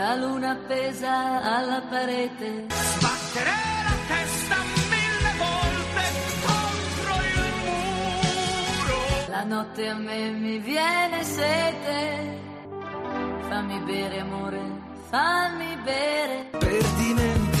la luna appesa alla parete. Sbattere la testa mille volte contro il muro. La notte a me mi viene sete. Fammi bere amore, fammi bere. Per dimenticare,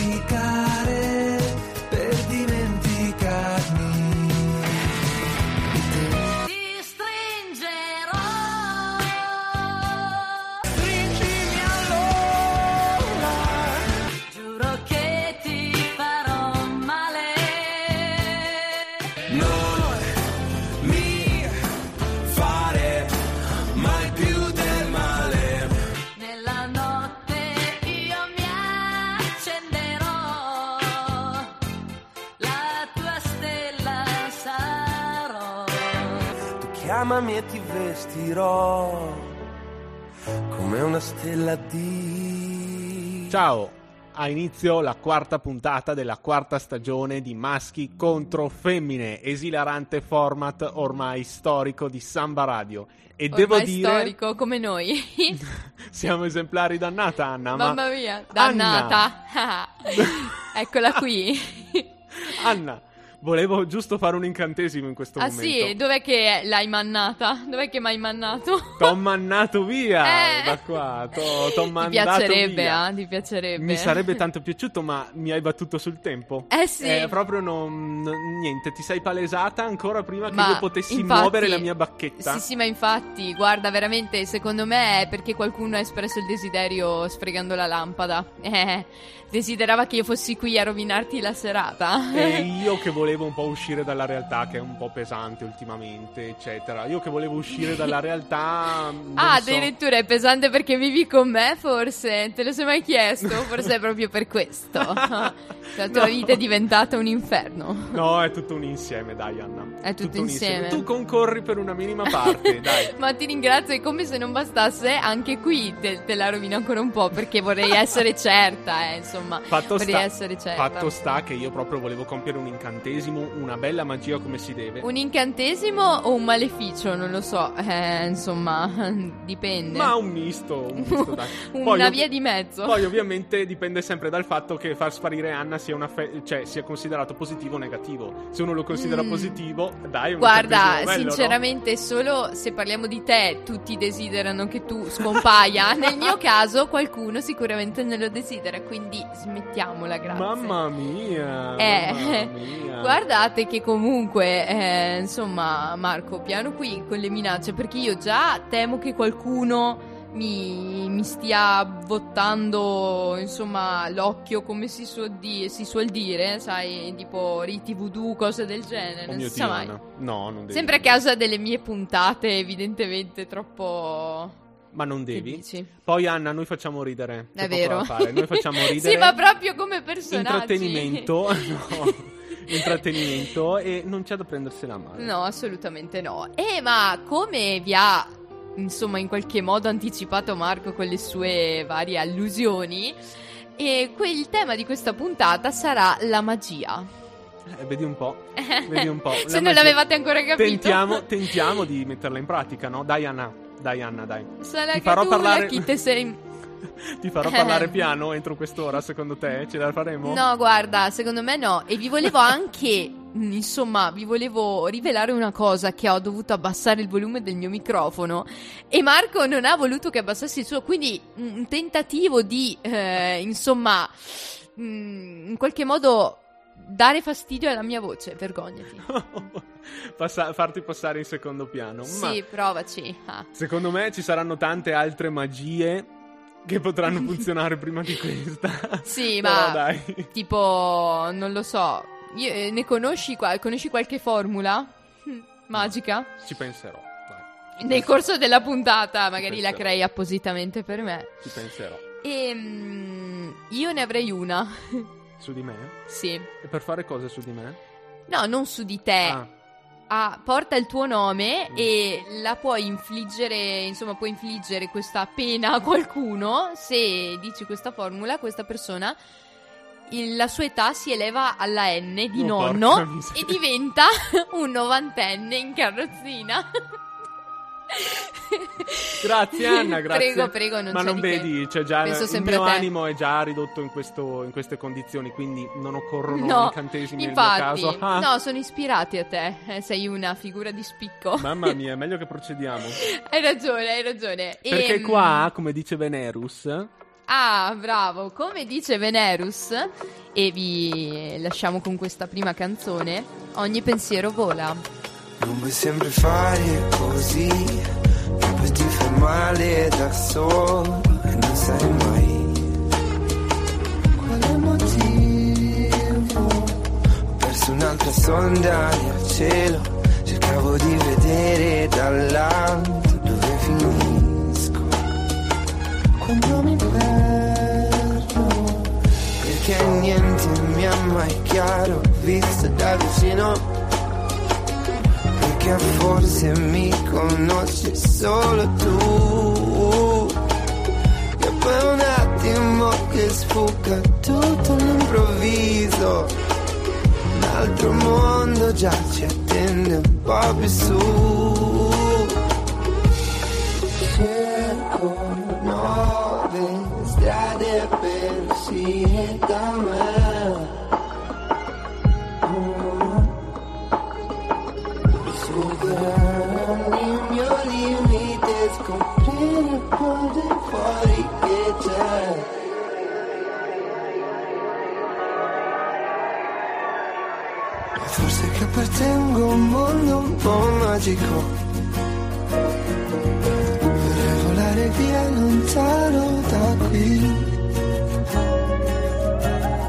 Tu chiamami e ti vestirò come una stella di... Ciao, ha inizio la quarta puntata della quarta stagione di Maschi contro Femmine, esilarante format ormai storico di Samba Radio. E devo Ormai dire, storico come noi. siamo esemplari dannata Anna, ma Mamma mia, dannata. Eccola qui. Anna, volevo giusto fare un incantesimo in questo ah momento. sì, dov'è che l'hai mannata? Dov'è che mi hai mannato? T'ho mannato via Eh. da qua, t'ho, t'ho Ti mandato piacerebbe, via. eh? Ti piacerebbe. Mi sarebbe tanto piaciuto, ma mi hai battuto sul tempo. Eh sì. Eh, proprio non, niente, ti sei palesata ancora prima che Ma io potessi infatti- muovere la mia bacchetta. Sì, sì, ma infatti, guarda, veramente, secondo me è perché qualcuno ha espresso il desiderio sfregando la lampada. Eh, desiderava che io fossi qui a rovinarti la serata. E io che volevo un po' uscire dalla realtà, che è un po' pesante ultimamente, eccetera. Io che volevo uscire dalla realtà. Ah, so. addirittura è pesante perché vivi con me, forse? Te lo sei mai chiesto? Forse è proprio per questo. La tua No. vita è diventata un inferno. No, è tutto un insieme, dai, Anna. È tutto un insieme. Tu concorri per una minima parte, dai. Ma ti ringrazio e come se non bastasse, anche qui te, te la rovino ancora un po' perché vorrei essere certa, eh, insomma. Fatto vorrei sta, essere certa. fatto sta che io proprio volevo compiere un incantesimo, una bella magia come si deve. Un incantesimo o un maleficio? Non lo so, eh, insomma, dipende. Ma un misto, un misto, dai. Una Poi, via di mezzo. Poi ovviamente dipende sempre dal fatto che far sparire Anna sia, una fe- cioè, sia considerato positivo o negativo. Se uno lo considera Mm. positivo, dai, un Guarda, bello, no? sinceramente, solo se parliamo di te, tutti desiderano che tu scompaia. Nel mio caso, qualcuno sicuramente non lo desidera, quindi smettiamola, grazie. Mamma mia, Eh, mamma mia. Guardate che comunque, eh, insomma, Marco, piano qui con le minacce, perché io già temo che qualcuno mi, mi stia bottando, insomma, l'occhio, come si, suol di- si suol dire, sai, tipo riti voodoo, cose del genere, Oh non si sa mai. No, non devi. Sempre a causa delle mie puntate, evidentemente troppo... Ma non devi. Poi Anna, noi facciamo ridere. È vero. Noi facciamo ridere. sì, ma proprio come personaggi. Intrattenimento. no. Intrattenimento e non c'è da prendersela male. No, assolutamente no. Eh, ma come vi ha, insomma, in qualche modo anticipato Marco con le sue varie allusioni, e que- il tema di questa puntata sarà la magia. Eh, vedi un po'. Vedi un po'. Se La non magia- l'avevate ancora capito. Tentiamo, tentiamo di metterla in pratica, no? Dai Anna, dai Anna, dai. Sarà Ti farò parlare- la chi te sei... Ti farò parlare piano entro quest'ora, secondo te? Ce la faremo? No, guarda, secondo me no. E vi volevo anche, insomma, vi volevo rivelare una cosa che ho dovuto abbassare il volume del mio microfono e Marco non ha voluto che abbassassi il suo, quindi un tentativo di, eh, insomma, mh, in qualche modo dare fastidio alla mia voce, vergognati. Passa- farti passare in secondo piano. Ma Sì, provaci. Ah. secondo me ci saranno tante altre magie che potranno funzionare prima di questa. Sì, Però ma dai. tipo, non lo so, io- eh, ne conosci, qua- conosci qualche formula Hm, magica? Ci penserò. Dai. Nel corso della puntata, magari la crei appositamente per me. Ci penserò. E mm, io ne avrei una. Su di me? sì. E per fare cose su di me? No, non su di te. Ah, Ah, porta il tuo nome e la puoi infliggere, insomma, puoi infliggere questa pena a qualcuno se dici questa formula, questa persona. il- la sua età si eleva alla N di Oh, nonno e diventa un novantenne in carrozzina. Grazie Anna, grazie. Prego, prego, non Ma non vedi, cioè già il mio animo è già ridotto in, questo- in queste condizioni, quindi non occorrono No, incantesimi infatti, nel mio caso. Ah, no, sono ispirati a te. eh, sei una figura di spicco. Mamma mia, è meglio che procediamo. hai ragione, hai ragione. Perché Ehm, qua, come dice Venerus, Ah, bravo. Come dice Venerus, e vi lasciamo con questa prima canzone, ogni pensiero vola. Non vuoi sempre fare così E poi ti fai male da solo E non sai mai Quale motivo. Ho perso un'altra sonda nel cielo Cercavo di vedere dall'alto dove finisco. Quando mi perdo Perché niente mi è mai chiaro Visto da vicino perché forse mi conosci solo tu. E poi un attimo che sfugga tutto all'improvviso Un altro mondo già ci attende un po' più su. Cerco nuove strade per uscire da me scoprire poi di fuori Forse che appartengo a un mondo un po' magico. Vorrei volare via lontano da qui.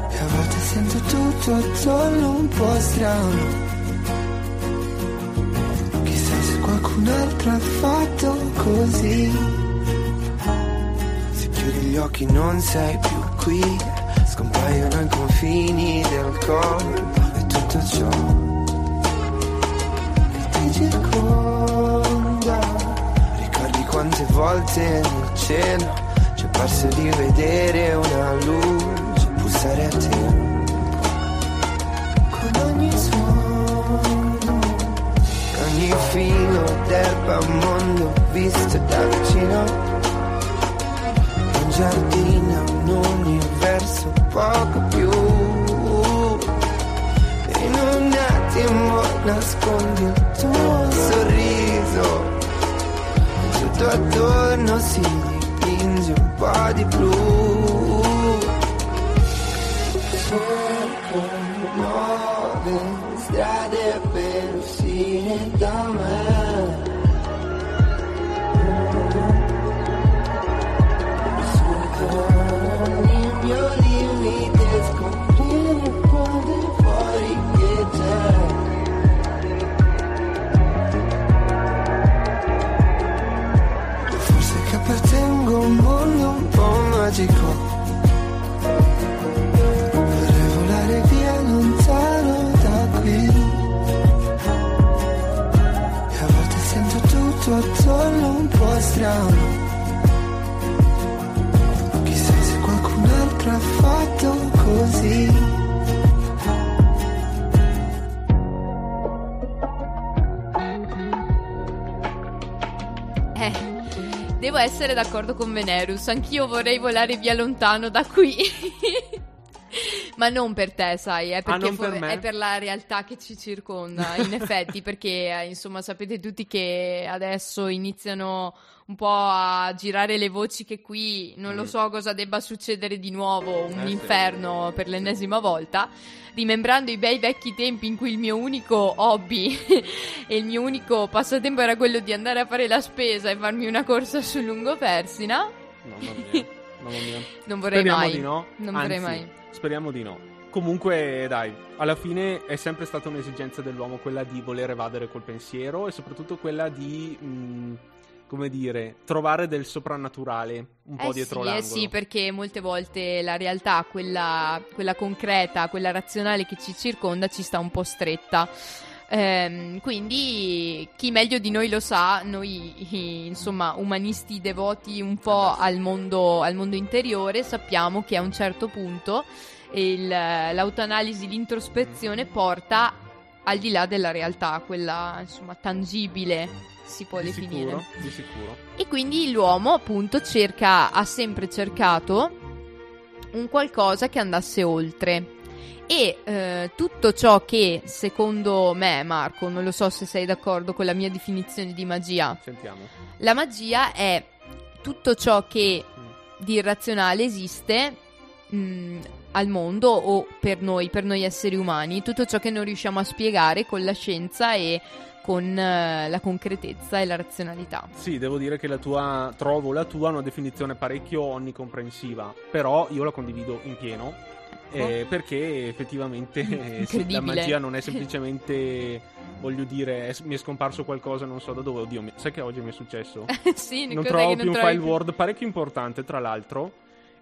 E a volte sento tutto attorno un po' strano. Chissà se qualcun altro ha fatto così. Se chiudi gli occhi non sei più qui. Scompaiono i confini del corpo e tutto ciò che ti circonda. Ricordi quante volte nel cielo ci è parso di vedere una luce bussare a te. Ogni filo d'erba mondo visto da vicino. Un giardino, un universo poco più. In un attimo nascondi il tuo sorriso. Tutto attorno si dipinge un po' di blu uscire strano Chissà se qualcun altro ha fatto così Eh, devo essere d'accordo con Venerus. Anch'io vorrei volare via lontano da qui. Ma non per te, sai, è perché Ah, per è per la realtà che ci circonda, in effetti, perché eh, insomma sapete tutti che adesso iniziano un po' a girare le voci che qui non lo so cosa debba succedere di nuovo, un Mm. Eh, sì. inferno per l'ennesima volta, rimembrando i bei vecchi tempi in cui il mio unico hobby e il mio unico passatempo era quello di andare a fare la spesa e farmi una corsa sul lungo Persina. Mamma mia, mamma mia. Non vorrei Speriamo mai. di no. Non Anzi, vorrei mai. Speriamo di no. Comunque, dai, alla fine è sempre stata un'esigenza dell'uomo quella di voler evadere col pensiero e soprattutto quella di, mh, come dire, trovare del soprannaturale un po' eh dietro sì, l'angolo. Eh sì, perché molte volte la realtà, quella, quella concreta, quella razionale che ci circonda, ci sta un po' stretta. Ehm, quindi chi meglio di noi lo sa, noi insomma umanisti devoti un po' al mondo, al mondo interiore, sappiamo che a un certo punto il- l'autoanalisi, l'introspezione porta al di là della realtà, quella insomma tangibile si può di definire. sicuro, di sicuro. E quindi l'uomo appunto cerca, ha sempre cercato un qualcosa che andasse oltre. E eh, tutto ciò che secondo me, Marco, non lo so se sei d'accordo con la mia definizione di magia, Sentiamo. la magia è tutto ciò che Mm. di irrazionale esiste mh, al mondo o per noi, per noi esseri umani, tutto ciò che non riusciamo a spiegare con la scienza e con eh, la concretezza e la razionalità. Sì, devo dire che la tua trovo la tua una definizione parecchio onnicomprensiva, però io la condivido in pieno. Eh, perché effettivamente sì, la Ecco. Magia non è semplicemente, voglio dire, è- mi è scomparso qualcosa, non so da dove. Oddio, mi- sai che oggi mi è successo? sì, non trovo più un trovi file Word parecchio importante, tra l'altro.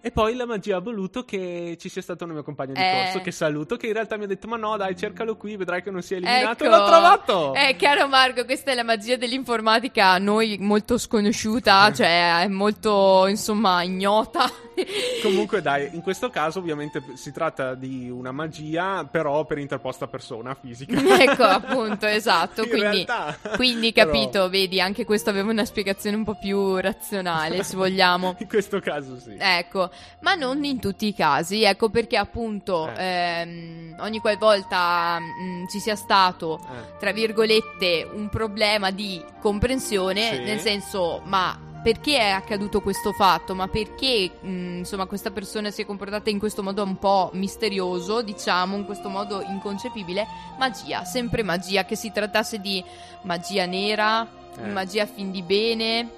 E poi la magia ha voluto che ci sia stato un mio compagno di Eh. corso che saluto, che in realtà mi ha detto: Ma no, dai, cercalo qui, vedrai che non sia eliminato. Ecco. L'ho trovato! Eh, caro Marco, questa è la magia dell'informatica a noi molto sconosciuta, cioè è molto, insomma, ignota. Comunque, dai, in questo caso, ovviamente si tratta di una magia, però per interposta persona fisica. ecco, appunto, esatto. In Quindi, realtà, quindi però, capito, vedi, anche questo aveva una spiegazione un po' più razionale, se vogliamo. In questo caso, sì. Ecco, ma non in tutti i casi, ecco perché appunto Eh. ehm, ogni qualvolta mh, ci sia stato Eh. tra virgolette un problema di comprensione, Sì. nel senso, ma perché è accaduto questo fatto? Ma perché mh, insomma questa persona si è comportata in questo modo un po' misterioso, diciamo, in questo modo inconcepibile? Magia, sempre magia, che si trattasse di magia nera, Eh. magia a fin di bene.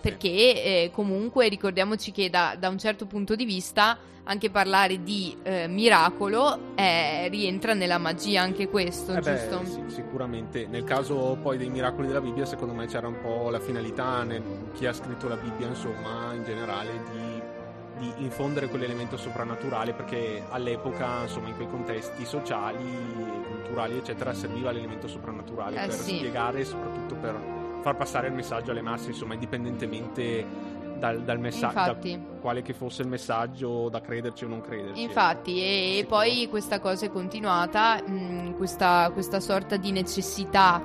Perché eh, comunque ricordiamoci che da, da un certo punto di vista anche parlare di eh, miracolo eh, rientra nella magia anche questo, Eh beh, giusto? sì, sicuramente. Nel caso poi dei miracoli della Bibbia, secondo me c'era un po' la finalità, nel- chi ha scritto la Bibbia, insomma, in generale, di, di infondere quell'elemento soprannaturale, perché all'epoca, insomma, in quei contesti sociali, culturali, eccetera, serviva l'elemento soprannaturale Eh, per sì. spiegare e soprattutto per far passare il messaggio alle masse, insomma, indipendentemente dal, dal messaggio, quale che fosse il messaggio, da crederci o non crederci. Infatti, e, e poi questa cosa è continuata, mh, questa, questa sorta di necessità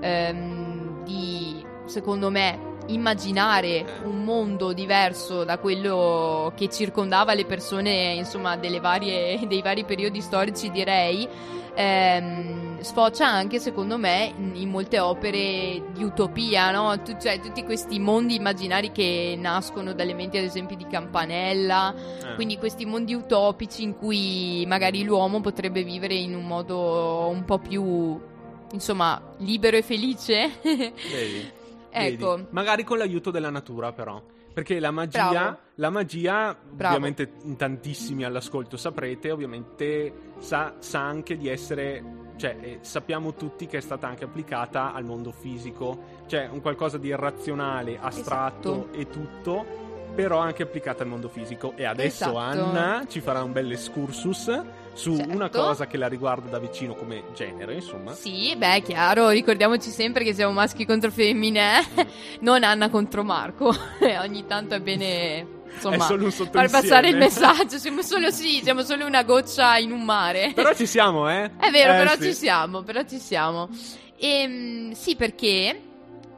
ehm, di, secondo me, immaginare un mondo diverso da quello che circondava le persone, insomma, delle varie, dei vari periodi storici, direi. ehm, sfocia anche secondo me in, in molte opere di utopia, no? Tu- cioè tutti questi mondi immaginari che nascono dalle menti ad esempio di Campanella, Eh. quindi questi mondi utopici in cui magari l'uomo potrebbe vivere in un modo un po' più, insomma, libero e felice. Vedi? ecco. Vedi? Magari con l'aiuto della natura, però. Perché la magia, la magia ovviamente in tantissimi all'ascolto saprete, ovviamente sa, sa anche di essere, cioè eh, sappiamo tutti che è stata anche applicata al mondo fisico, cioè un qualcosa di irrazionale, astratto Esatto. e tutto, però anche applicata al mondo fisico. E adesso Esatto. Anna ci farà un bel excursus su Certo. una cosa che la riguarda da vicino come genere, insomma. Sì, beh, chiaro, ricordiamoci sempre che siamo maschi contro femmine, eh? non Anna contro Marco. E Ogni tanto è bene, insomma, far passare il messaggio. Siamo solo, sì, siamo solo una goccia in un mare. Però ci siamo, eh? È vero, Eh, però sì. ci siamo, però ci siamo. Ehm, sì, perché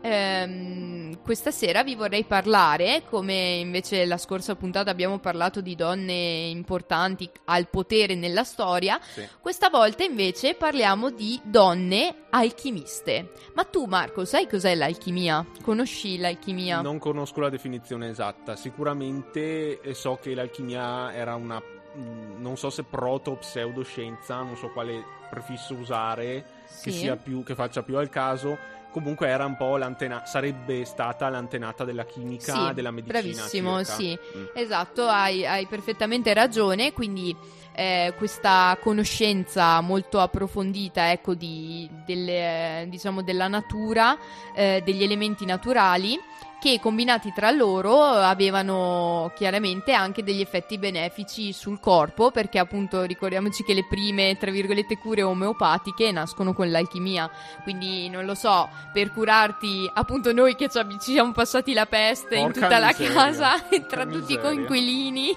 ehm, questa sera vi vorrei parlare, come invece la scorsa puntata abbiamo parlato di donne importanti al potere nella storia, Sì. questa volta invece parliamo di donne alchimiste. Ma tu Marco, sai cos'è l'alchimia? Conosci l'alchimia? Non conosco la definizione esatta. Sicuramente eh, so che l'alchimia era una. mh, Non so se proto pseudoscienza, non so quale prefisso usare che, Sì. sia più, che faccia più al caso. Comunque era un po' l'antena, sarebbe stata l'antenata della chimica, Sì, della medicina. bravissimo, circa. sì. Mm. Esatto, hai, hai perfettamente ragione, quindi eh, questa conoscenza molto approfondita ecco, di, delle, diciamo, della natura, eh, degli elementi naturali, che combinati tra loro avevano chiaramente anche degli effetti benefici sul corpo, perché appunto ricordiamoci che le prime, tra virgolette, cure omeopatiche nascono con l'alchimia, quindi non lo so, per curarti appunto noi che ci siamo passati la peste in Porca tutta la miseria, casa, porca tra tutti i coinquilini.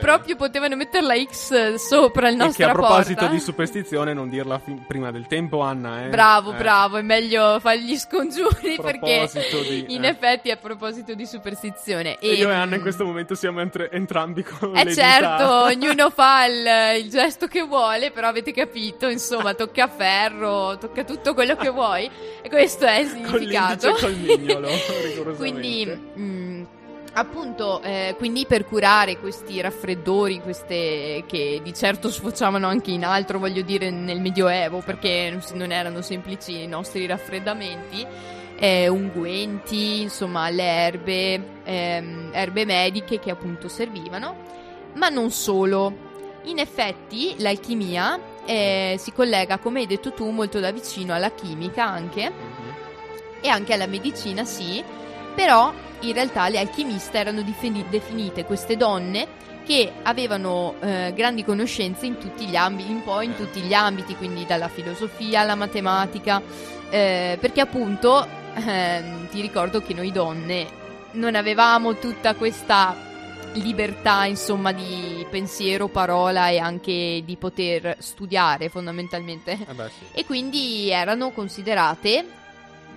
Proprio potevano mettere la X sopra il E che nostro a proposito porta. di superstizione non dirla fi- prima del tempo, Anna. Eh? Bravo, Eh. bravo, è meglio fare gli scongiuri perché di- in eh. effetti a proposito di superstizione. E io e Anna in questo momento siamo entre- entrambi con Eh le certo, dita. ognuno fa il, il gesto che vuole, però avete capito, insomma, tocca a ferro, tocca tutto quello che vuoi e questo è il Con significato. e col mignolo, rigorosamente. quindi, mm, appunto, eh, quindi per curare questi raffreddori, queste che di certo sfociavano anche in altro, voglio dire, nel Medioevo, perché non erano semplici i nostri raffreddamenti, eh, unguenti, insomma, le erbe, ehm, erbe mediche che appunto servivano, ma non solo. In effetti l'alchimia eh, si collega, come hai detto tu, molto da vicino alla chimica anche Mhm. e anche alla medicina, sì, però in realtà le alchimiste erano difini- definite queste donne che avevano eh, grandi conoscenze in tutti gli ambiti, un po' in Eh. tutti gli ambiti, quindi dalla filosofia alla matematica, eh, perché appunto ehm, ti ricordo che noi donne non avevamo tutta questa libertà, insomma, di pensiero, parola e anche di poter studiare fondamentalmente Eh beh, sì. e quindi erano considerate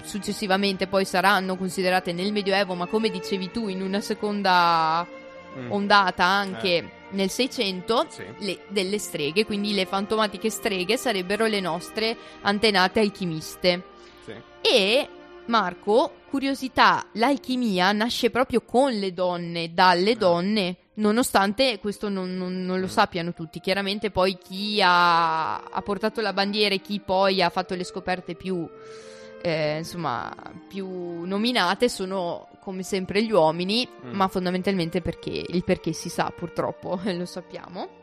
successivamente poi saranno considerate nel Medioevo, ma come dicevi tu in una seconda Mm. ondata anche nel 600 Sì. le- delle streghe, quindi le fantomatiche streghe sarebbero le nostre antenate alchimiste. Sì. E Marco, curiosità, l'alchimia nasce proprio con le donne, dalle donne, nonostante questo non, non- non lo Mm. sappiano tutti. Chiaramente poi chi ha, ha portato la bandiera e chi poi ha fatto le scoperte più, eh, insomma, più nominate sono come sempre gli uomini, Mm. ma fondamentalmente perché il perché si sa purtroppo, lo sappiamo.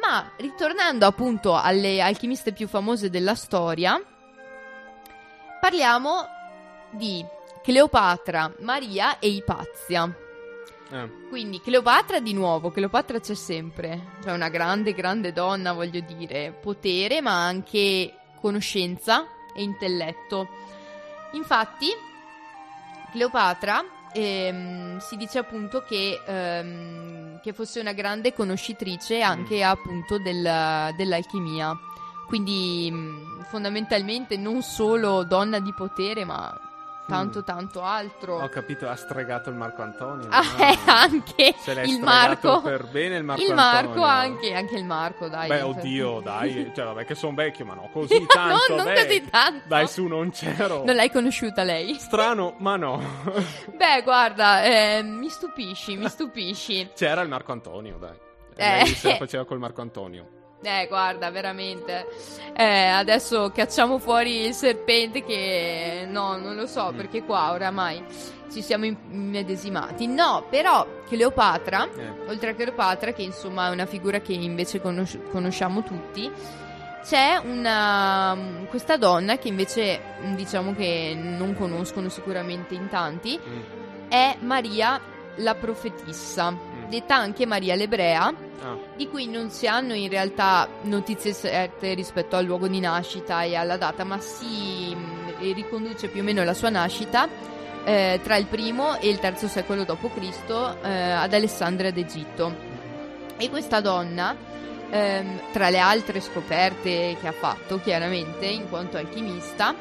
Ma ritornando appunto alle alchimiste più famose della storia, parliamo di Cleopatra, Maria e Ipazia. Eh, Quindi Cleopatra di nuovo, Cleopatra c'è sempre, cioè una grande, grande donna, voglio dire, potere ma anche conoscenza e intelletto. Infatti, Cleopatra ehm, si dice appunto che, ehm, che fosse una grande conoscitrice anche appunto del- dell'alchimia. Quindi mh, fondamentalmente non solo donna di potere, ma tanto Mm. tanto altro. Ho capito, ha stregato il Marco Antonio. Ah, eh, anche il Marco. per bene il Marco il Marco Antonio. anche, anche il Marco, dai. Beh, oddio, dai. Cioè, vabbè, che sono vecchio, ma no, così tanto. no, non vecchio. così tanto. Dai, su, non c'ero. Non l'hai conosciuta lei? Strano, ma no. Beh, guarda, eh, mi stupisci, mi stupisci. C'era il Marco Antonio, dai. Eh. Lei se la faceva col Marco Antonio. Eh, guarda, veramente. Eh, adesso cacciamo fuori il serpente che... No, non lo so, Mm. perché qua oramai ci siamo im- immedesimati. No, però Cleopatra, Eh. oltre a Cleopatra, che insomma è una figura che invece conosci- conosciamo tutti, c'è una, questa donna che invece diciamo che non conoscono sicuramente in tanti, Mm. è Maria la profetissa, detta anche Maria l'ebrea, Ah, di cui non si hanno in realtà notizie certe rispetto al luogo di nascita e alla data, ma si mh, riconduce più o meno la sua nascita eh, tra il primo e il terzo secolo d.C. Eh, ad Alessandria d'Egitto. E questa donna, ehm, tra le altre scoperte che ha fatto, chiaramente, in quanto alchimista,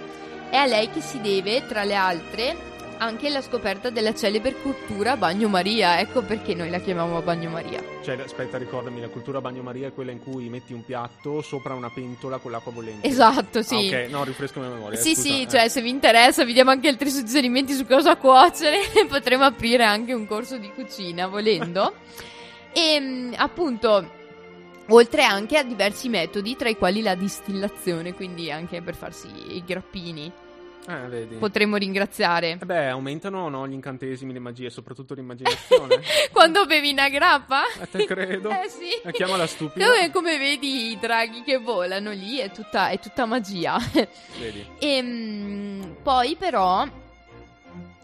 è a lei che si deve, tra le altre, anche la scoperta della celebre cottura bagnomaria. Ecco perché noi la chiamiamo bagnomaria. cioè, aspetta, ricordami, la cultura bagnomaria è quella in cui metti un piatto sopra una pentola con l'acqua bollente. Esatto, sì. Ah, ok, no, rinfresco la memoria. Sì, scusa, sì, eh. cioè se vi interessa vi diamo anche altri suggerimenti su cosa cuocere, potremo aprire anche un corso di cucina volendo. e mh, appunto, oltre anche a diversi metodi, tra i quali la distillazione, quindi anche per farsi i grappini. Eh. Potremmo ringraziare. Eh beh, aumentano no, gli incantesimi, le magie, soprattutto l'immaginazione. Quando bevi una grappa? Eh, te credo. Eh sì. La chiamala stupida. Come, come vedi i draghi che volano lì è tutta, è tutta magia. Vedi. E mm, poi però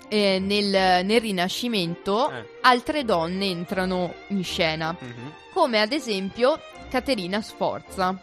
eh, nel, nel Rinascimento Eh. altre donne entrano in scena, Mhm. come ad esempio Caterina Sforza.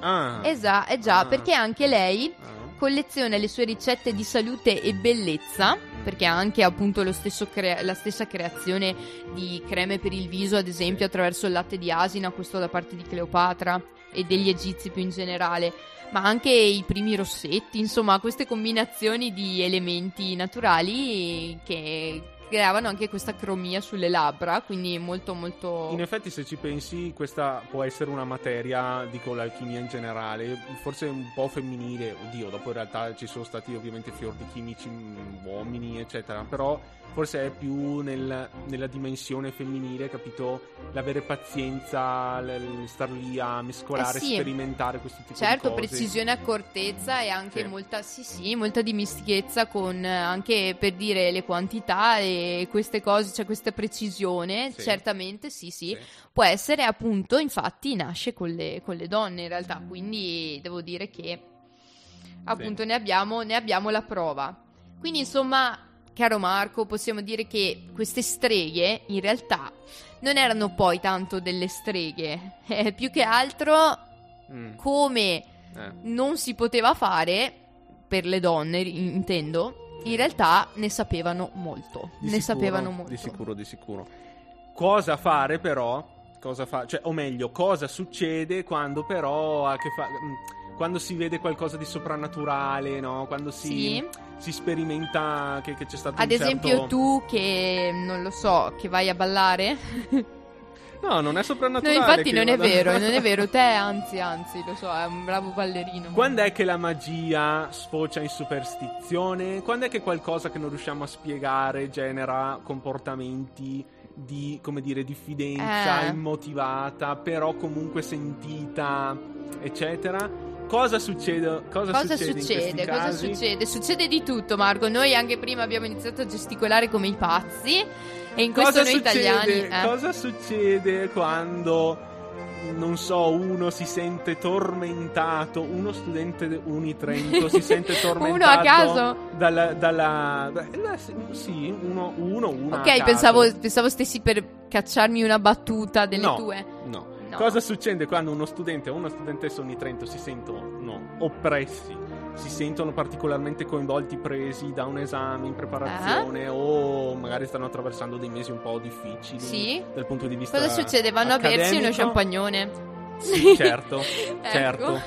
Ah. Esatto, eh già, Ah. perché anche lei Ah. Colleziona le sue ricette di salute e bellezza perché anche appunto crea- la stessa creazione di creme per il viso, ad esempio, attraverso il latte di asina, questo da parte di Cleopatra e degli egizi più in generale, ma anche i primi rossetti, insomma, queste combinazioni di elementi naturali che creavano anche questa cromia sulle labbra, quindi molto molto In effetti, se ci pensi, questa può essere una materia, dico l'alchimia in generale, forse un po' femminile. Oddio, dopo in realtà ci sono stati ovviamente fior di chimici, mm, uomini, eccetera. Però forse è più nel- nella dimensione femminile, capito? L'avere pazienza, l- star lì a mescolare, Eh sì. sperimentare questo tipo Certo, di cose. precisione, accortezza e anche Sì. molta, sì, sì, molta dimistichezza con anche per dire le quantità e queste cose, c'è questa precisione, Sì. certamente sì, sì, Sì. può essere appunto, infatti nasce con le, con le donne in realtà, quindi devo dire che appunto ne, abbiamo, ne abbiamo la prova. Quindi insomma, caro Marco, possiamo dire che queste streghe in realtà non erano poi tanto delle streghe, eh, più che altro Mm, come eh. non si poteva fare per le donne, in- intendo, in realtà ne sapevano molto. Di ne sicuro, sapevano molto. Di sicuro, di sicuro. Cosa fare però? Cosa fa? Cioè, o meglio, cosa succede quando però ha a che fa- mm, quando si vede qualcosa di soprannaturale, no? Quando si, Sì. si sperimenta che, che c'è stato Ad un esempio certo... tu che non lo so, che vai a ballare? No, non è no, soprannaturale. infatti che non è vada- vero, non è vero, te anzi, anzi, lo so, è un bravo ballerino. Quando è che la magia sfocia in superstizione? Quando è che qualcosa che non riusciamo a spiegare genera comportamenti di, come dire, diffidenza Eh. immotivata, però comunque sentita, eccetera? Cosa succede? Cosa, Cosa succede? succede? Cosa succede? Succede di tutto, Marco. Noi anche prima abbiamo iniziato a gesticolare come i pazzi. E in questo Cosa noi succede? italiani. eh. Cosa succede quando, non so, uno si sente tormentato, uno studente Unitrento si sente tormentato Uno a caso? dalla... dalla da- eh, sì, uno, uno, una a Ok, pensavo, pensavo stessi per cacciarmi una battuta delle No. tue. No. No. Cosa succede quando uno studente o una studentessa Unitrento si sentono oppressi, si sentono particolarmente coinvolti, presi da un esame in preparazione o magari stanno attraversando dei mesi un po' difficili Sì. dal punto di vista Cosa succede? Vanno a bersi uno accademico? champagnone. Sì, certo, Ecco. certo.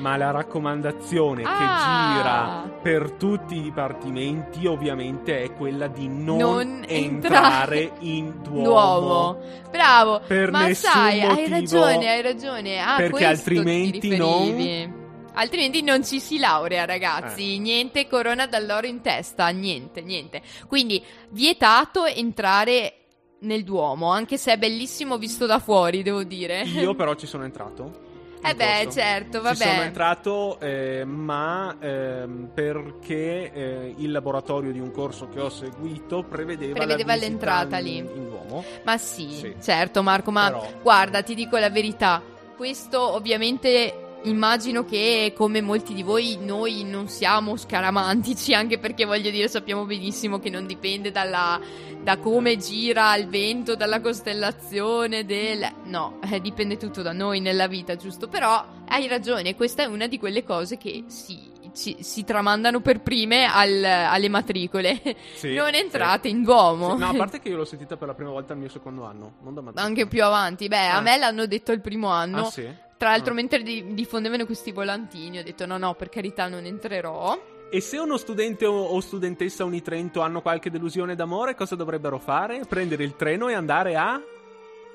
Ma la raccomandazione Ah. che gira per tutti i dipartimenti ovviamente è quella di non, Non entrare in Duomo. Duomo. Bravo. Per Ma sai, hai ragione, hai ragione. Ah, Perché altrimenti ti non-. Altrimenti non ci si laurea, ragazzi. Eh. Niente corona d'alloro in testa, niente, niente. Quindi vietato entrare nel Duomo, anche se è bellissimo visto da fuori, devo dire. Io però ci sono entrato. Eh beh, corso. certo, Ci sono vabbè. entrato, eh, ma ehm, perché eh, il laboratorio di un corso che ho seguito prevedeva, Prevedeva l'entrata in- lì. in Duomo. Ma sì, Sì. certo Marco, ma Però- guarda, ti dico la verità, questo ovviamente immagino che come molti di voi noi non siamo scaramantici, anche perché voglio dire sappiamo benissimo che non dipende dalla, da come gira il vento, dalla costellazione, del... no, eh, dipende tutto da noi nella vita, giusto? Però hai ragione, questa è una di quelle cose che si... ci- si tramandano per prime al- alle matricole. Sì, non sì. entrate in Duomo. Sì, No, a parte che io l'ho sentita per la prima volta al mio secondo anno, non da matricola. Anche più avanti. Beh, a Ah. me l'hanno detto il primo anno. Ah, sì? Tra l'altro, Ah. mentre di- diffondevano questi volantini, ho detto: no, no, per carità, non entrerò. E se uno studente o studentessa Unitrento hanno qualche delusione d'amore, cosa dovrebbero fare? Prendere il treno e andare a,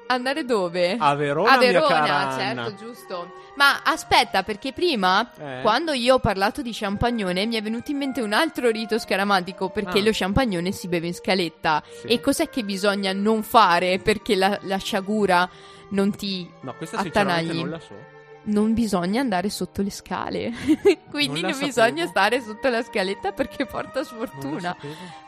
Andare dove? a Verona, A Verona, cara Anna. certo, giusto. Ma aspetta, perché prima, Eh? quando io ho parlato di champagnone, mi è venuto in mente un altro rito scaramantico perché Ah. lo champagnone si beve in scaletta. Sì. E cos'è che bisogna non fare perché la, la sciagura non ti No, questa Attanagli. sinceramente non la so. non bisogna andare sotto le scale. Quindi Non non, bisogna stare sotto la scaletta perché porta sfortuna.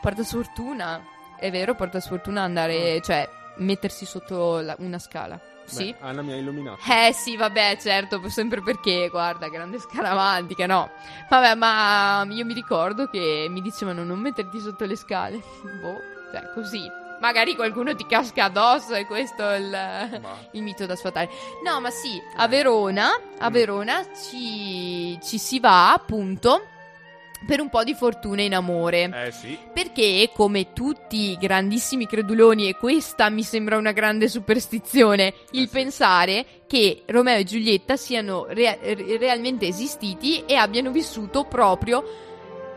Porta sfortuna. È vero, porta sfortuna andare, cioè mettersi sotto la- una scala. Sì. Beh, Anna mi ha illuminato. Eh sì, vabbè, certo, sempre perché, guarda, grande scaramantica, no. Vabbè, ma io mi ricordo che mi dicevano non metterti sotto le scale. Boh, cioè, così. Magari qualcuno ti casca addosso e questo è il, il mito da sfatare. No, ma sì, a Verona, a Mm. Verona ci, ci si va appunto per un po' di fortuna in amore. Eh sì. Perché, come tutti i grandissimi creduloni, e questa mi sembra una grande superstizione, il Eh sì. pensare che Romeo e Giulietta siano rea- re- realmente esistiti e abbiano vissuto proprio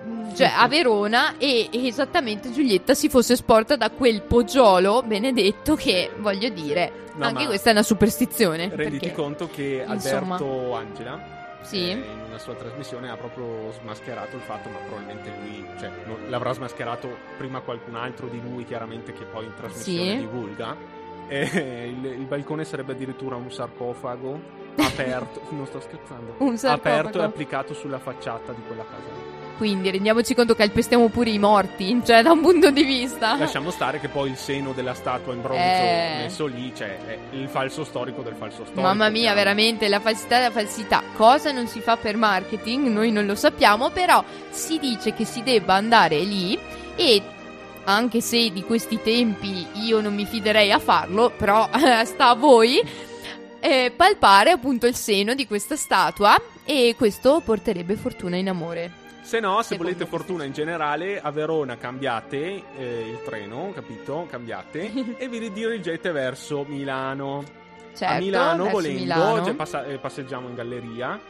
mm, cioè, a Verona e, e esattamente Giulietta si fosse sporta da quel poggiolo benedetto che, voglio dire, No, anche questa è una superstizione. Renditi perché- conto che insomma. Alberto Angela Sì. eh, in una sua trasmissione ha proprio smascherato il fatto, ma probabilmente lui cioè, non- l'avrà smascherato prima qualcun altro di lui, chiaramente, che poi in trasmissione Sì. divulga. E il, il balcone sarebbe addirittura un sarcofago aperto, non sto scherzando, Un sarcofago. aperto e applicato sulla facciata di quella casa. lì. Quindi rendiamoci conto che calpestiamo pure i morti, cioè da un punto di vista. Lasciamo stare che poi il seno della statua in bronzo Eh. messo lì, cioè è il falso storico del falso storico. Mamma mia, chiaro. veramente la falsità della falsità. Cosa non si fa per marketing? Noi non lo sappiamo, però si dice che si debba andare lì e anche se di questi tempi io non mi fiderei a farlo, però sta a voi eh, palpare appunto il seno di questa statua e questo porterebbe fortuna in amore. Se no, se Secondo volete fortuna in generale, a Verona cambiate eh, il treno, capito? Cambiate e vi ridirigete verso Milano. Certo, a Milano, volendo, Milano. cioè, passa- eh, passeggiamo in galleria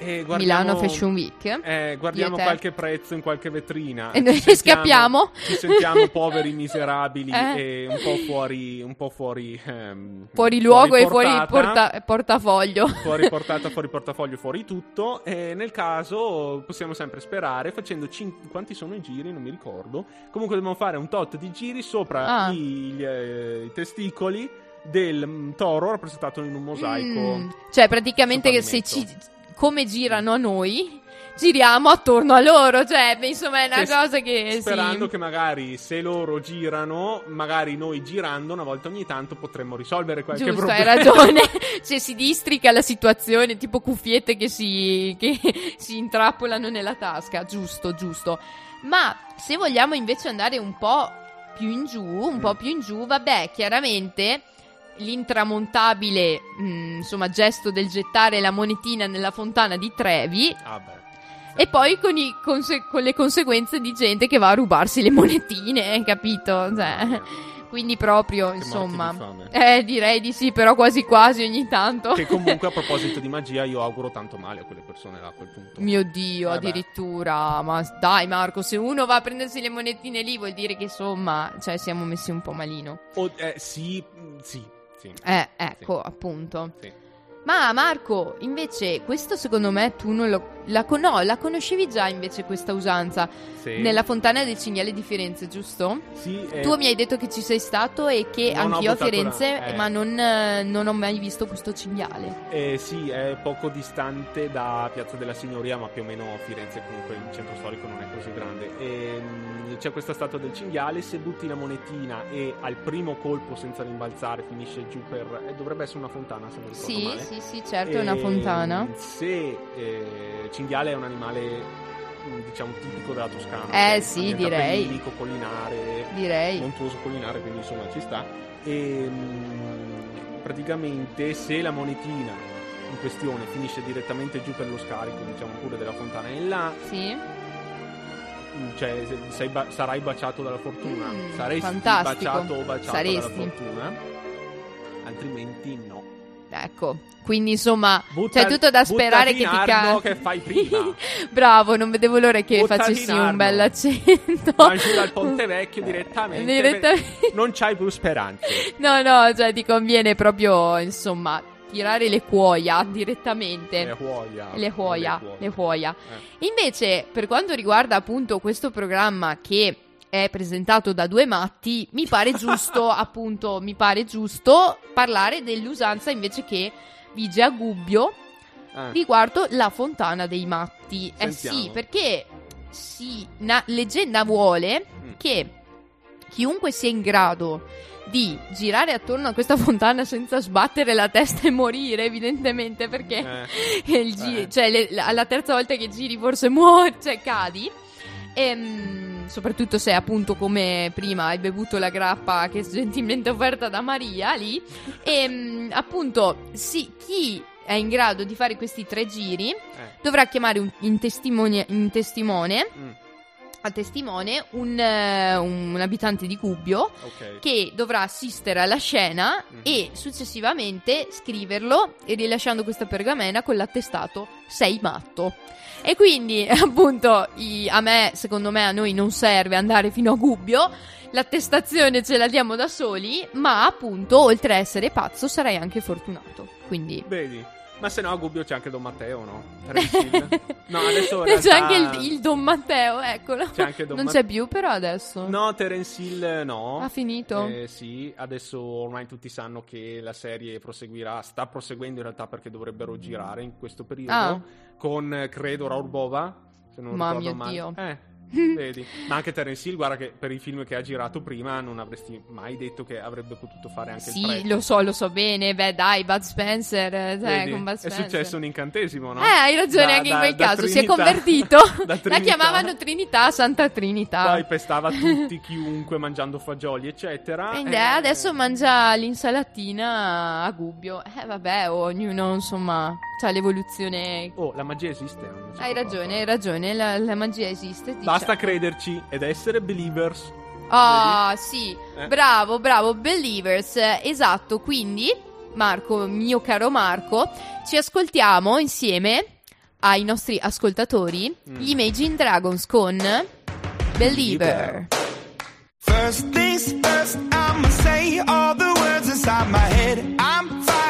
guardiamo, Milano Fashion Week. Eh, guardiamo qualche prezzo in qualche vetrina. E noi Ci sentiamo- scappiamo. Ci sentiamo poveri, miserabili Eh. e un po' fuori. Un po' fuori, ehm, Fuori luogo e fuori porta- portafoglio. fuori portata, fuori portafoglio, fuori tutto. E nel caso possiamo sempre sperare, facendo cin- quanti sono i giri, non mi ricordo. Comunque dobbiamo fare un tot di giri sopra Ah. i, gli, eh, i testicoli del mm, toro rappresentato in un mosaico. Mm, Cioè, praticamente se ci. Come girano a noi, giriamo attorno a loro. Cioè, insomma, è una Che- cosa che Sperando sì. che magari se loro girano, magari noi girando una volta ogni tanto potremmo risolvere qualche Giusto, problema. hai ragione. cioè, si districa la situazione, tipo cuffiette che si, che si intrappolano nella tasca. Giusto, giusto. Ma se vogliamo invece andare un po' più in giù, un Mm. po' più in giù, vabbè, chiaramente l'intramontabile, mm, insomma, gesto del gettare la monetina nella fontana di Trevi. Ah, beh. E poi con, i conse- con le conseguenze di gente che va a rubarsi le monetine, capito? Cioè, quindi proprio, Che insomma. Eh, direi di sì, però quasi quasi ogni tanto. Che comunque a proposito di magia io auguro tanto male a quelle persone là a quel punto. Mio Dio, Eh beh. addirittura. Ma dai, Marco, se uno va a prendersi le monetine lì, vuol dire che insomma, cioè, siamo messi un po' malino. O- eh, sì, mm, sì, sì. Eh, ecco, appunto. sì. Ma Marco, invece, questo secondo me tu non lo. La, con- no, la conoscevi già invece questa usanza Sì. nella fontana del cinghiale di Firenze, giusto? Sì, eh, Tu mi hai detto che ci sei stato e che Non anch'io a Firenze, eh. ma non, non ho mai visto questo cinghiale. eh, sì, è poco distante da Piazza della Signoria, ma più o meno Firenze comunque il centro storico non è così grande. E, c'è questa statua del cinghiale, se butti la monetina e al primo colpo senza rimbalzare finisce giù per... eh, dovrebbe essere una fontana se non ricordo Sì, male. sì, sì, certo, è una E, fontana. Se eh, cinghiale è un animale mh, diciamo tipico della Toscana, Eh, cioè, sì, direi. pellico, collinare, Direi. montuoso collinare, quindi insomma ci sta. E mh, praticamente se la monetina in questione finisce direttamente giù per lo scarico, diciamo pure della fontana in là, Sì. mh, cioè ba- sarai baciato dalla fortuna, Mm, saresti fantastico. baciato o baciata Saresti. dalla fortuna, altrimenti no. Ecco, quindi insomma, Butta- c'è tutto da sperare che ti Arno ca- che fai prima. Bravo, non vedevo l'ora che Buttati facessi un bel accento. Giù dal Ponte Vecchio direttamente. Direttamente. Non c'hai più speranze. No, no, cioè ti conviene proprio, insomma, tirare le cuoia direttamente. Le huoia. Le cuoia, le cuoia. Eh. Invece, per quanto riguarda appunto questo programma che è presentato da due matti, mi pare giusto, appunto, mi pare giusto parlare dell'usanza invece che vige a Gubbio Eh. riguardo la fontana dei matti. Eh Sentiamo. sì, perché sì, una leggenda vuole Mm. che chiunque sia in grado di girare attorno a questa fontana senza sbattere la testa e morire, evidentemente, perché Eh. gi- Eh. cioè, le- la- alla terza volta che giri forse muori, cioè cadi. Ehm, soprattutto se appunto come prima hai bevuto la grappa che è gentilmente offerta da Maria lì. E appunto, sì, chi è in grado di fare questi tre giri, Eh. dovrà chiamare un, in, testimone, in testimone, mm, a testimone un, eh, un abitante di Gubbio ok. che dovrà assistere alla scena Mhm. e successivamente scriverlo e rilasciando questa pergamena con l'attestato sei matto. E quindi appunto i- a me, secondo me a noi non serve andare fino a Gubbio, l'attestazione ce la diamo da soli, ma appunto oltre a essere pazzo sarai anche fortunato. Quindi Vedi? Ma se no a Gubbio c'è anche Don Matteo, no? No, adesso in c'è realtà- anche il, il Don Matteo, eccolo. C'è anche Don non Mat- c'è più però adesso. No, Terence Hill no. Ha finito? Eh, sì, adesso ormai tutti sanno che la serie proseguirà, sta proseguendo in realtà perché dovrebbero girare in questo periodo Ah. con credo Raul Bova, se non Ma ricordo male. Dio. Eh, vedi. Ma anche Terence Hill, guarda che per i film che ha girato prima non avresti mai detto che avrebbe potuto fare anche il Sì, lo so, lo so bene. Beh, dai, Bud Spencer. eh, Bud È Spencer. successo un incantesimo, no? Eh, hai ragione Da- anche in da- quel da caso. Si è Trinità- convertito. La Trinità. chiamavano Trinità, Santa Trinità. Poi pestava tutti, chiunque, mangiando fagioli, eccetera. E Eh, adesso mangia l'insalatina a gubbio. Eh, vabbè, ognuno, insomma, ha l'evoluzione. Oh, la magia esiste. Hai ragione, hai ragione. La, la magia esiste. dice. Basta crederci ed essere believers. Ah, sì, Eh. bravo, bravo, Believers, esatto, quindi Marco, mio caro Marco, ci ascoltiamo insieme ai nostri ascoltatori Mm. gli Imagine Dragons con Believer. First things first, I'ma say all the words inside my head. I'm fired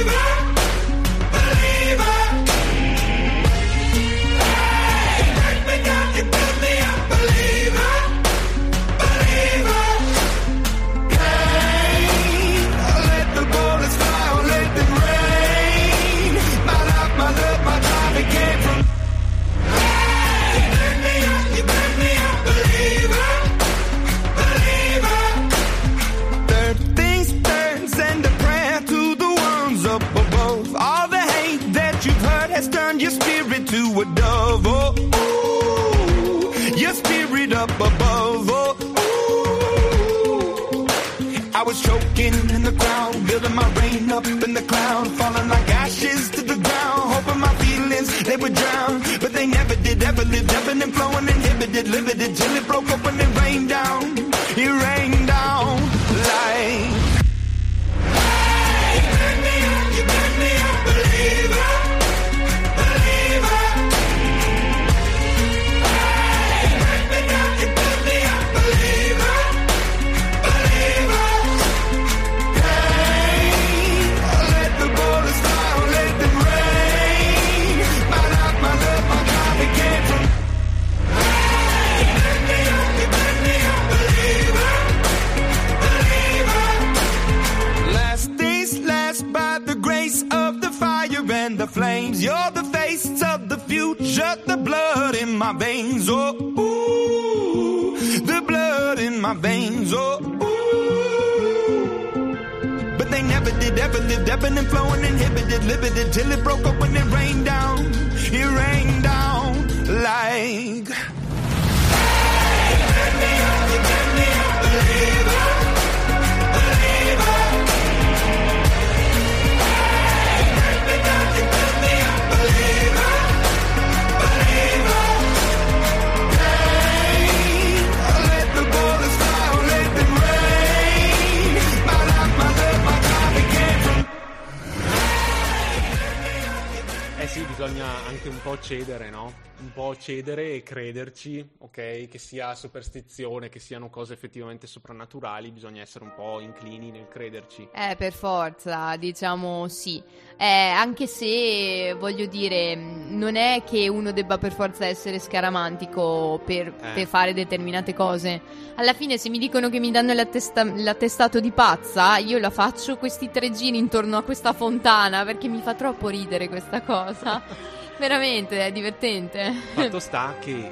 un po' cedere, no? un po' cedere e crederci, ok? Che sia superstizione, che siano cose effettivamente soprannaturali, bisogna essere un po' inclini nel crederci. Eh, per forza, diciamo sì. Eh, anche se voglio dire, non è che uno debba per forza essere scaramantico per, Eh. per fare determinate cose. Alla fine, se mi dicono che mi danno l'attesta- l'attestato di pazza, io la faccio questi tre giri intorno a questa fontana perché mi fa troppo ridere questa cosa. Veramente, è divertente. Fatto sta che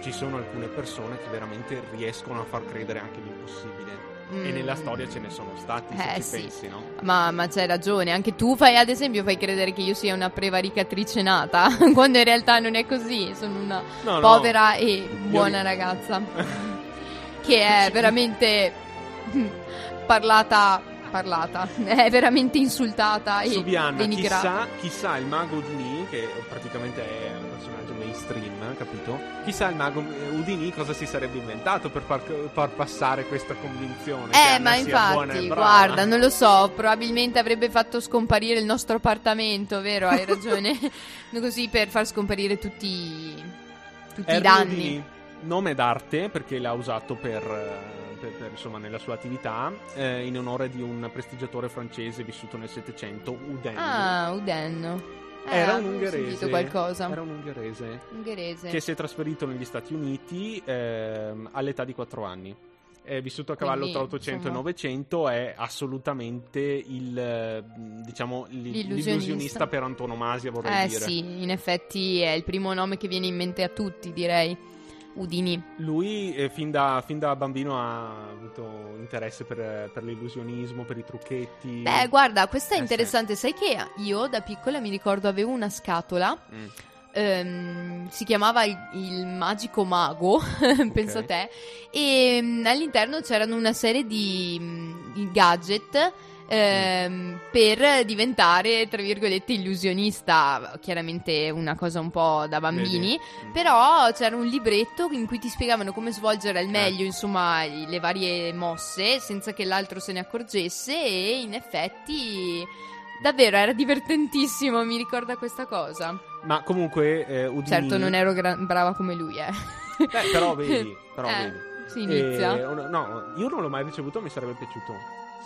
ci sono alcune persone che veramente riescono a far credere anche l'impossibile. E Mm. nella storia ce ne sono stati, Eh, sì. pensi, no? Ma, ma c'hai ragione, anche tu fai, ad esempio, fai credere che io sia una prevaricatrice nata, quando in realtà non è così, sono una No, no. povera e buona ri- ragazza, che è veramente parlata, parlata, è veramente insultata e Subianna, denigrata. chissà, chissà il mago Udini, che praticamente è un personaggio mainstream, capito? Chissà il mago eh, Udini cosa si sarebbe inventato per far, far passare questa convinzione. Eh, ma infatti, guarda, non lo so, probabilmente avrebbe fatto scomparire il nostro appartamento, vero? Hai ragione. Così per far scomparire tutti, tutti i danni. Houdini, nome d'arte perché l'ha usato per, eh, per- per, insomma, nella sua attività eh, in onore di un prestigiatore francese vissuto nel Settecento, Houdin. Ah, Udenno. Eh, Era un sentito qualcosa. Era un ungherese Ungherese. che si è trasferito negli Stati Uniti ehm, all'età di 4 anni. È vissuto a cavallo Quindi, tra 800 insomma- e 900, è assolutamente il eh, diciamo L'illusionista. l'illusionista per antonomasia, vorrei Eh dire. sì, in effetti è il primo nome che viene in mente a tutti, direi. Udini. Lui eh, fin, da, fin da bambino ha avuto interesse per, per l'illusionismo, per i trucchetti. Beh, guarda, questa è Eh, interessante. Sai che io da piccola mi ricordo avevo una scatola. Mm. Ehm, si chiamava il, il Magico Mago, penso a te. E mm, all'interno c'erano una serie di, di gadget. ehm, per diventare tra virgolette illusionista chiaramente una cosa un po' da bambini Vedi? Mm. Però c'era un libretto in cui ti spiegavano come svolgere Eh. al meglio, insomma, i- le varie mosse senza che l'altro se ne accorgesse e in effetti davvero era divertentissimo, mi ricorda questa cosa. Ma comunque eh, Houdini... Certo, non ero gra- brava come lui, eh. Beh, però vedi, però Eh, vedi. Si inizia. Eh, un- no, io non l'ho mai ricevuto, mi sarebbe piaciuto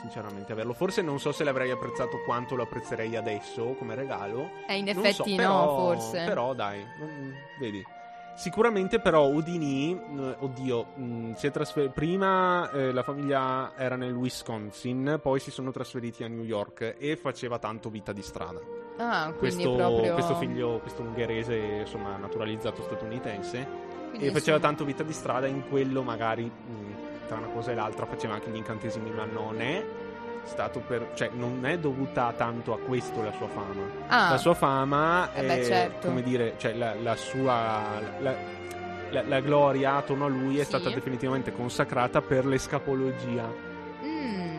sinceramente averlo. Forse non so se l'avrei apprezzato quanto lo apprezzerei adesso come regalo. Eh, in effetti so, no, però- forse. Però dai, vedi. Sicuramente però Udini, eh, oddio, mm, si è trasfer- prima eh, la famiglia era nel Wisconsin, poi si sono trasferiti a New York e faceva tanto vita di strada. Ah, Questo, proprio... questo figlio, questo ungherese, insomma, naturalizzato statunitense, quindi e faceva insomma- tanto vita di strada in quello magari mm, tra una cosa e l'altra faceva anche gli incantesimi ma non è stato per cioè non è dovuta tanto a questo la sua fama Ah, la sua fama Eh è beh, certo. come dire cioè la, la sua la, la- la gloria attorno a lui è Sì. stata definitivamente consacrata per l'escapologia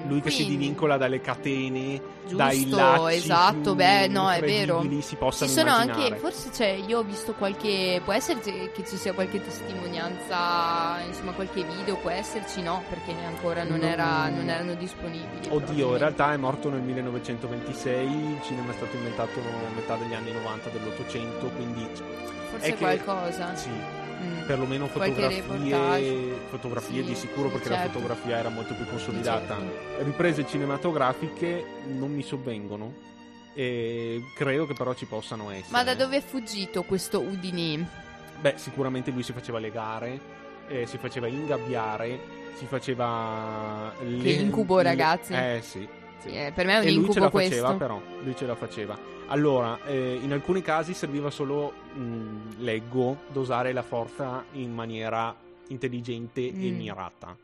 lui che si quindi- divincola dalle catene Giusto, dai lacci esatto, beh, no, è vero. si Ci possano sono immaginare anche, forse c'è, io ho visto qualche, può esserci che ci sia qualche testimonianza, insomma qualche video, può esserci, no, perché ancora non, Non- era, non erano disponibili. Oddio, in realtà è morto nel 1926, il cinema è stato inventato a metà degli anni 90 dell'Ottocento, quindi Forse è che- qualcosa. sì, Mm. perlomeno fotografie, fotografie Sì, di sicuro sì, perché la certo. fotografia era molto più consolidata. Certo. Riprese cinematografiche non mi sovvengono e credo che però ci possano essere. Ma da dove è fuggito questo Udini? Beh, sicuramente lui si faceva legare, eh, si faceva ingabbiare, si faceva... Che incubo, ragazzi. Eh sì. Sì. Eh, per me è un e lui ce la questo. faceva però, lui ce la faceva. Allora, eh, in alcuni casi serviva solo, mh, leggo, dosare la forza in maniera intelligente e Mm. mirata.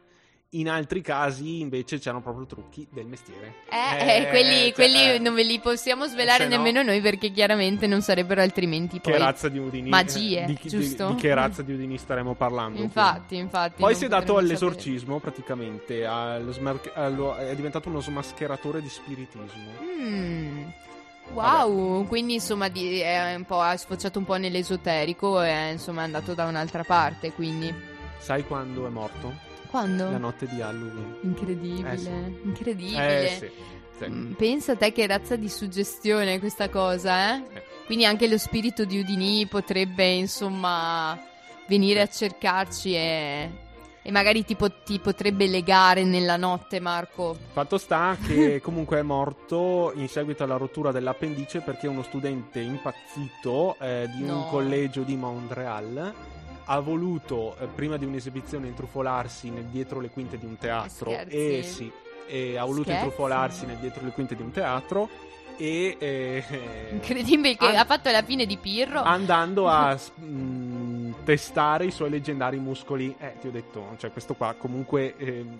In altri casi invece c'erano proprio trucchi del mestiere. Eh, eh, quelli, cioè, quelli eh, non ve li possiamo svelare se no- nemmeno noi perché chiaramente non sarebbero altrimenti Che razza di Udini? magie, eh, di, chi- di- giusto? Di, che razza di Udini staremo parlando? Infatti, infatti. Poi si è dato all'esorcismo praticamente, allo smar- allo- è diventato uno smascheratore di spiritismo. sapere. Mm. Wow, quindi insomma di- è un po', ha sfociato un po' nell'esoterico e insomma è andato da un'altra parte, quindi. Sai quando è morto? Quando? La notte di Halloween. Incredibile, Eh sì. incredibile. Eh sì. sì. Mm, Pensa a te che razza di suggestione questa cosa, eh? Eh. Quindi anche lo spirito di Udini potrebbe, insomma, venire a cercarci e, e magari ti, po- ti potrebbe legare nella notte, Marco. Fatto sta che comunque è morto in seguito alla rottura dell'appendice perché uno studente impazzito eh, di No. un collegio di Montreal ha voluto, eh, prima di un'esibizione, intrufolarsi nel dietro le quinte di un teatro. Scherzi? E sì, e ha voluto Scherzi? intrufolarsi nel dietro le quinte di un teatro e... eh, Incredibile che an- ha fatto la fine di Pirro. andando a mh, testare i suoi leggendari muscoli. Eh, ti ho detto, cioè questo qua comunque ehm,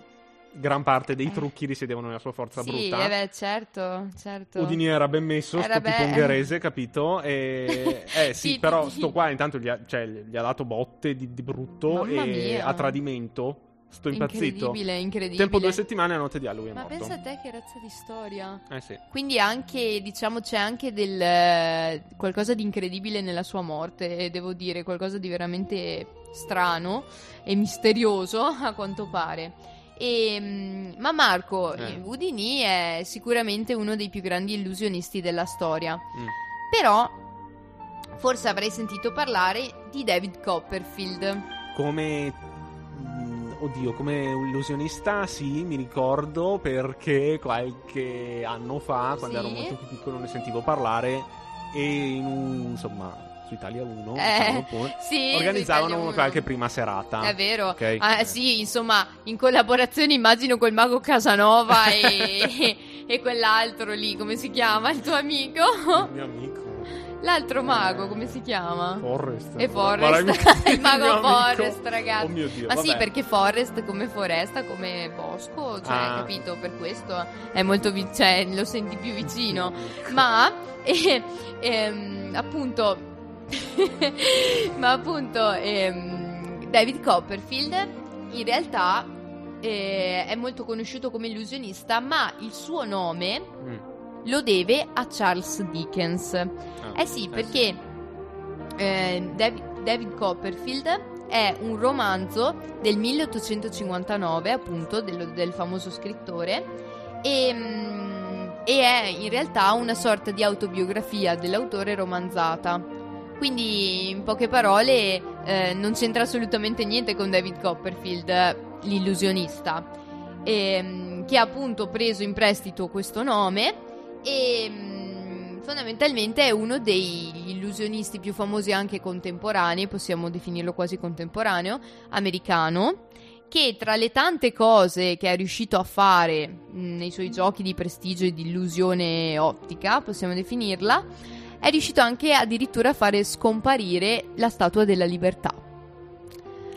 gran parte dei Eh. trucchi risiedevano nella sua forza sì, brutta. eh beh, certo, certo. Udini era ben messo, Era sto be- tipo ungherese, capito? E, eh sì, Sì, però sto qua intanto gli ha, cioè, gli ha dato botte di, di brutto Mamma e mia. a tradimento. Sto impazzito. Incredibile, incredibile. Tempo due settimane a notte di Halloween Ma morto. pensa a te che razza di storia. Eh sì. Quindi anche, diciamo, c'è anche del qualcosa di incredibile nella sua morte, devo dire, qualcosa di veramente strano e misterioso a quanto pare. E, mm, ma Marco, Eh. Houdini è sicuramente uno dei più grandi illusionisti della storia. Mm. Però forse avrei sentito parlare di David Copperfield. Come. mm, Oddio, come illusionista sì, mi ricordo perché qualche anno fa, quando Sì. ero molto più piccolo, ne sentivo parlare e in un, insomma, su Italia 1 Eh, diciamo pure, Sì, organizzavano Italia uno. qualche prima serata. È vero. Ok. Ah, sì, insomma, in collaborazione immagino col mago Casanova e, e quell'altro lì, come si chiama? Il tuo amico? Il mio amico. L'altro mago, come si chiama? Forrest. E Forrest, il mago. Forrest, ragazzi. Oh mio Dio, Ma sì, vabbè. perché Forest come foresta, come bosco, cioè, Ah. capito? Per questo è molto vi- cioè, lo senti più vicino. Ma, eh, ehm, appunto, ma appunto, ehm, David Copperfield in realtà eh, è molto conosciuto come illusionista, ma il suo nome Mm. lo deve a Charles Dickens. Ah, Eh sì, perché eh, David, David Copperfield è un romanzo del 1859, appunto, dello- del famoso scrittore, e, mm, e è in realtà una sorta di autobiografia dell'autore romanzata. Quindi, in poche parole, eh, non c'entra assolutamente niente con David Copperfield, l'illusionista, ehm, che ha appunto preso in prestito questo nome e mm, fondamentalmente è uno degli illusionisti più famosi anche contemporanei, possiamo definirlo quasi contemporaneo, americano, che tra le tante cose che è riuscito a fare mh, nei suoi giochi di prestigio e di illusione ottica, possiamo definirla, è riuscito anche addirittura a fare scomparire la Statua della Libertà.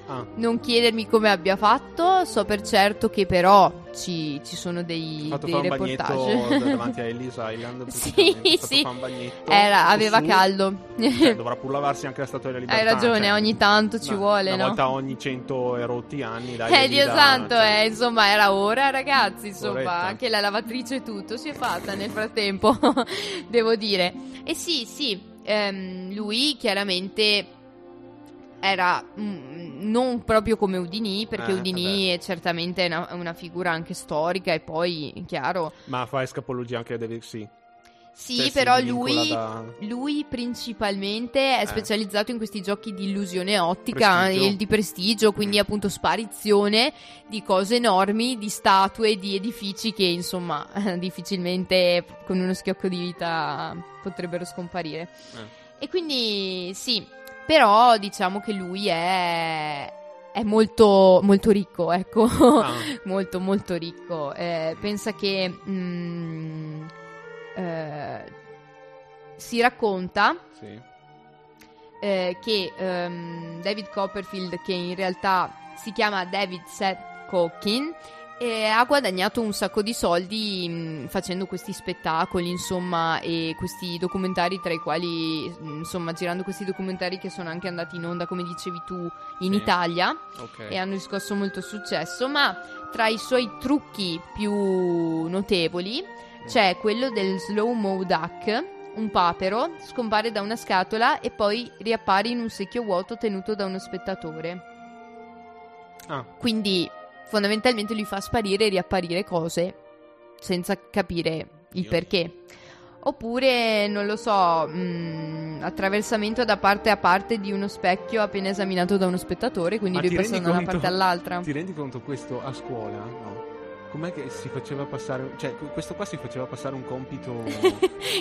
Ah, Non chiedermi come abbia fatto, so per certo che però ci, ci sono dei, fatto dei reportage. da- davanti a Ellis Island. Sì, sì. fare un bagnetto Era- aveva su. caldo. Cioè, dovrà pur lavarsi anche la statua della libertà. Hai ragione, cioè, ogni tanto ci una- vuole, una no? volta ogni cento e rotti anni, dai. Eh, Dio da- santo, cioè, eh, insomma, era ora, ragazzi. Insomma, Oretta. anche la lavatrice e tutto si è fatta nel frattempo, devo dire. E sì, sì, ehm, lui chiaramente era mm, non proprio come Udini, perché Eh, Udini è certamente una, una figura anche storica e poi, chiaro, Ma fa escapologia anche a David, sì. sì, Cioè, però lui da- Lui principalmente è Eh. specializzato in questi giochi di illusione ottica Prestigio. e di prestigio, quindi Mm. appunto sparizione di cose enormi, di statue, di edifici che insomma difficilmente con uno schiocco di vita potrebbero scomparire. Eh. E quindi sì, però diciamo che lui è, è molto, molto ricco, ecco. Ah, molto molto ricco. Eh, pensa che mm, eh, si racconta sì. eh, che ehm, David Copperfield, che in realtà si chiama David Seth Cokin, eh, ha guadagnato un sacco di soldi mh, facendo questi spettacoli, insomma, e questi documentari tra i quali, mh, insomma, girando questi documentari che sono anche andati in onda, come dicevi tu, in Sì. Italia Ok. e hanno riscosso molto successo, ma tra i suoi trucchi più notevoli c'è quello del slow mo duck, un papero scompare da una scatola e poi riappare in un secchio vuoto tenuto da uno spettatore. Ah, Quindi fondamentalmente lui fa sparire e riapparire cose senza capire il perché. Oppure, non lo so, mh, attraversamento da parte a parte di uno specchio appena esaminato da uno spettatore, quindi Ma lui passa da una parte all'altra. Ti rendi conto questo a scuola? No. Com'è che si faceva passare. Cioè, questo qua si faceva passare un compito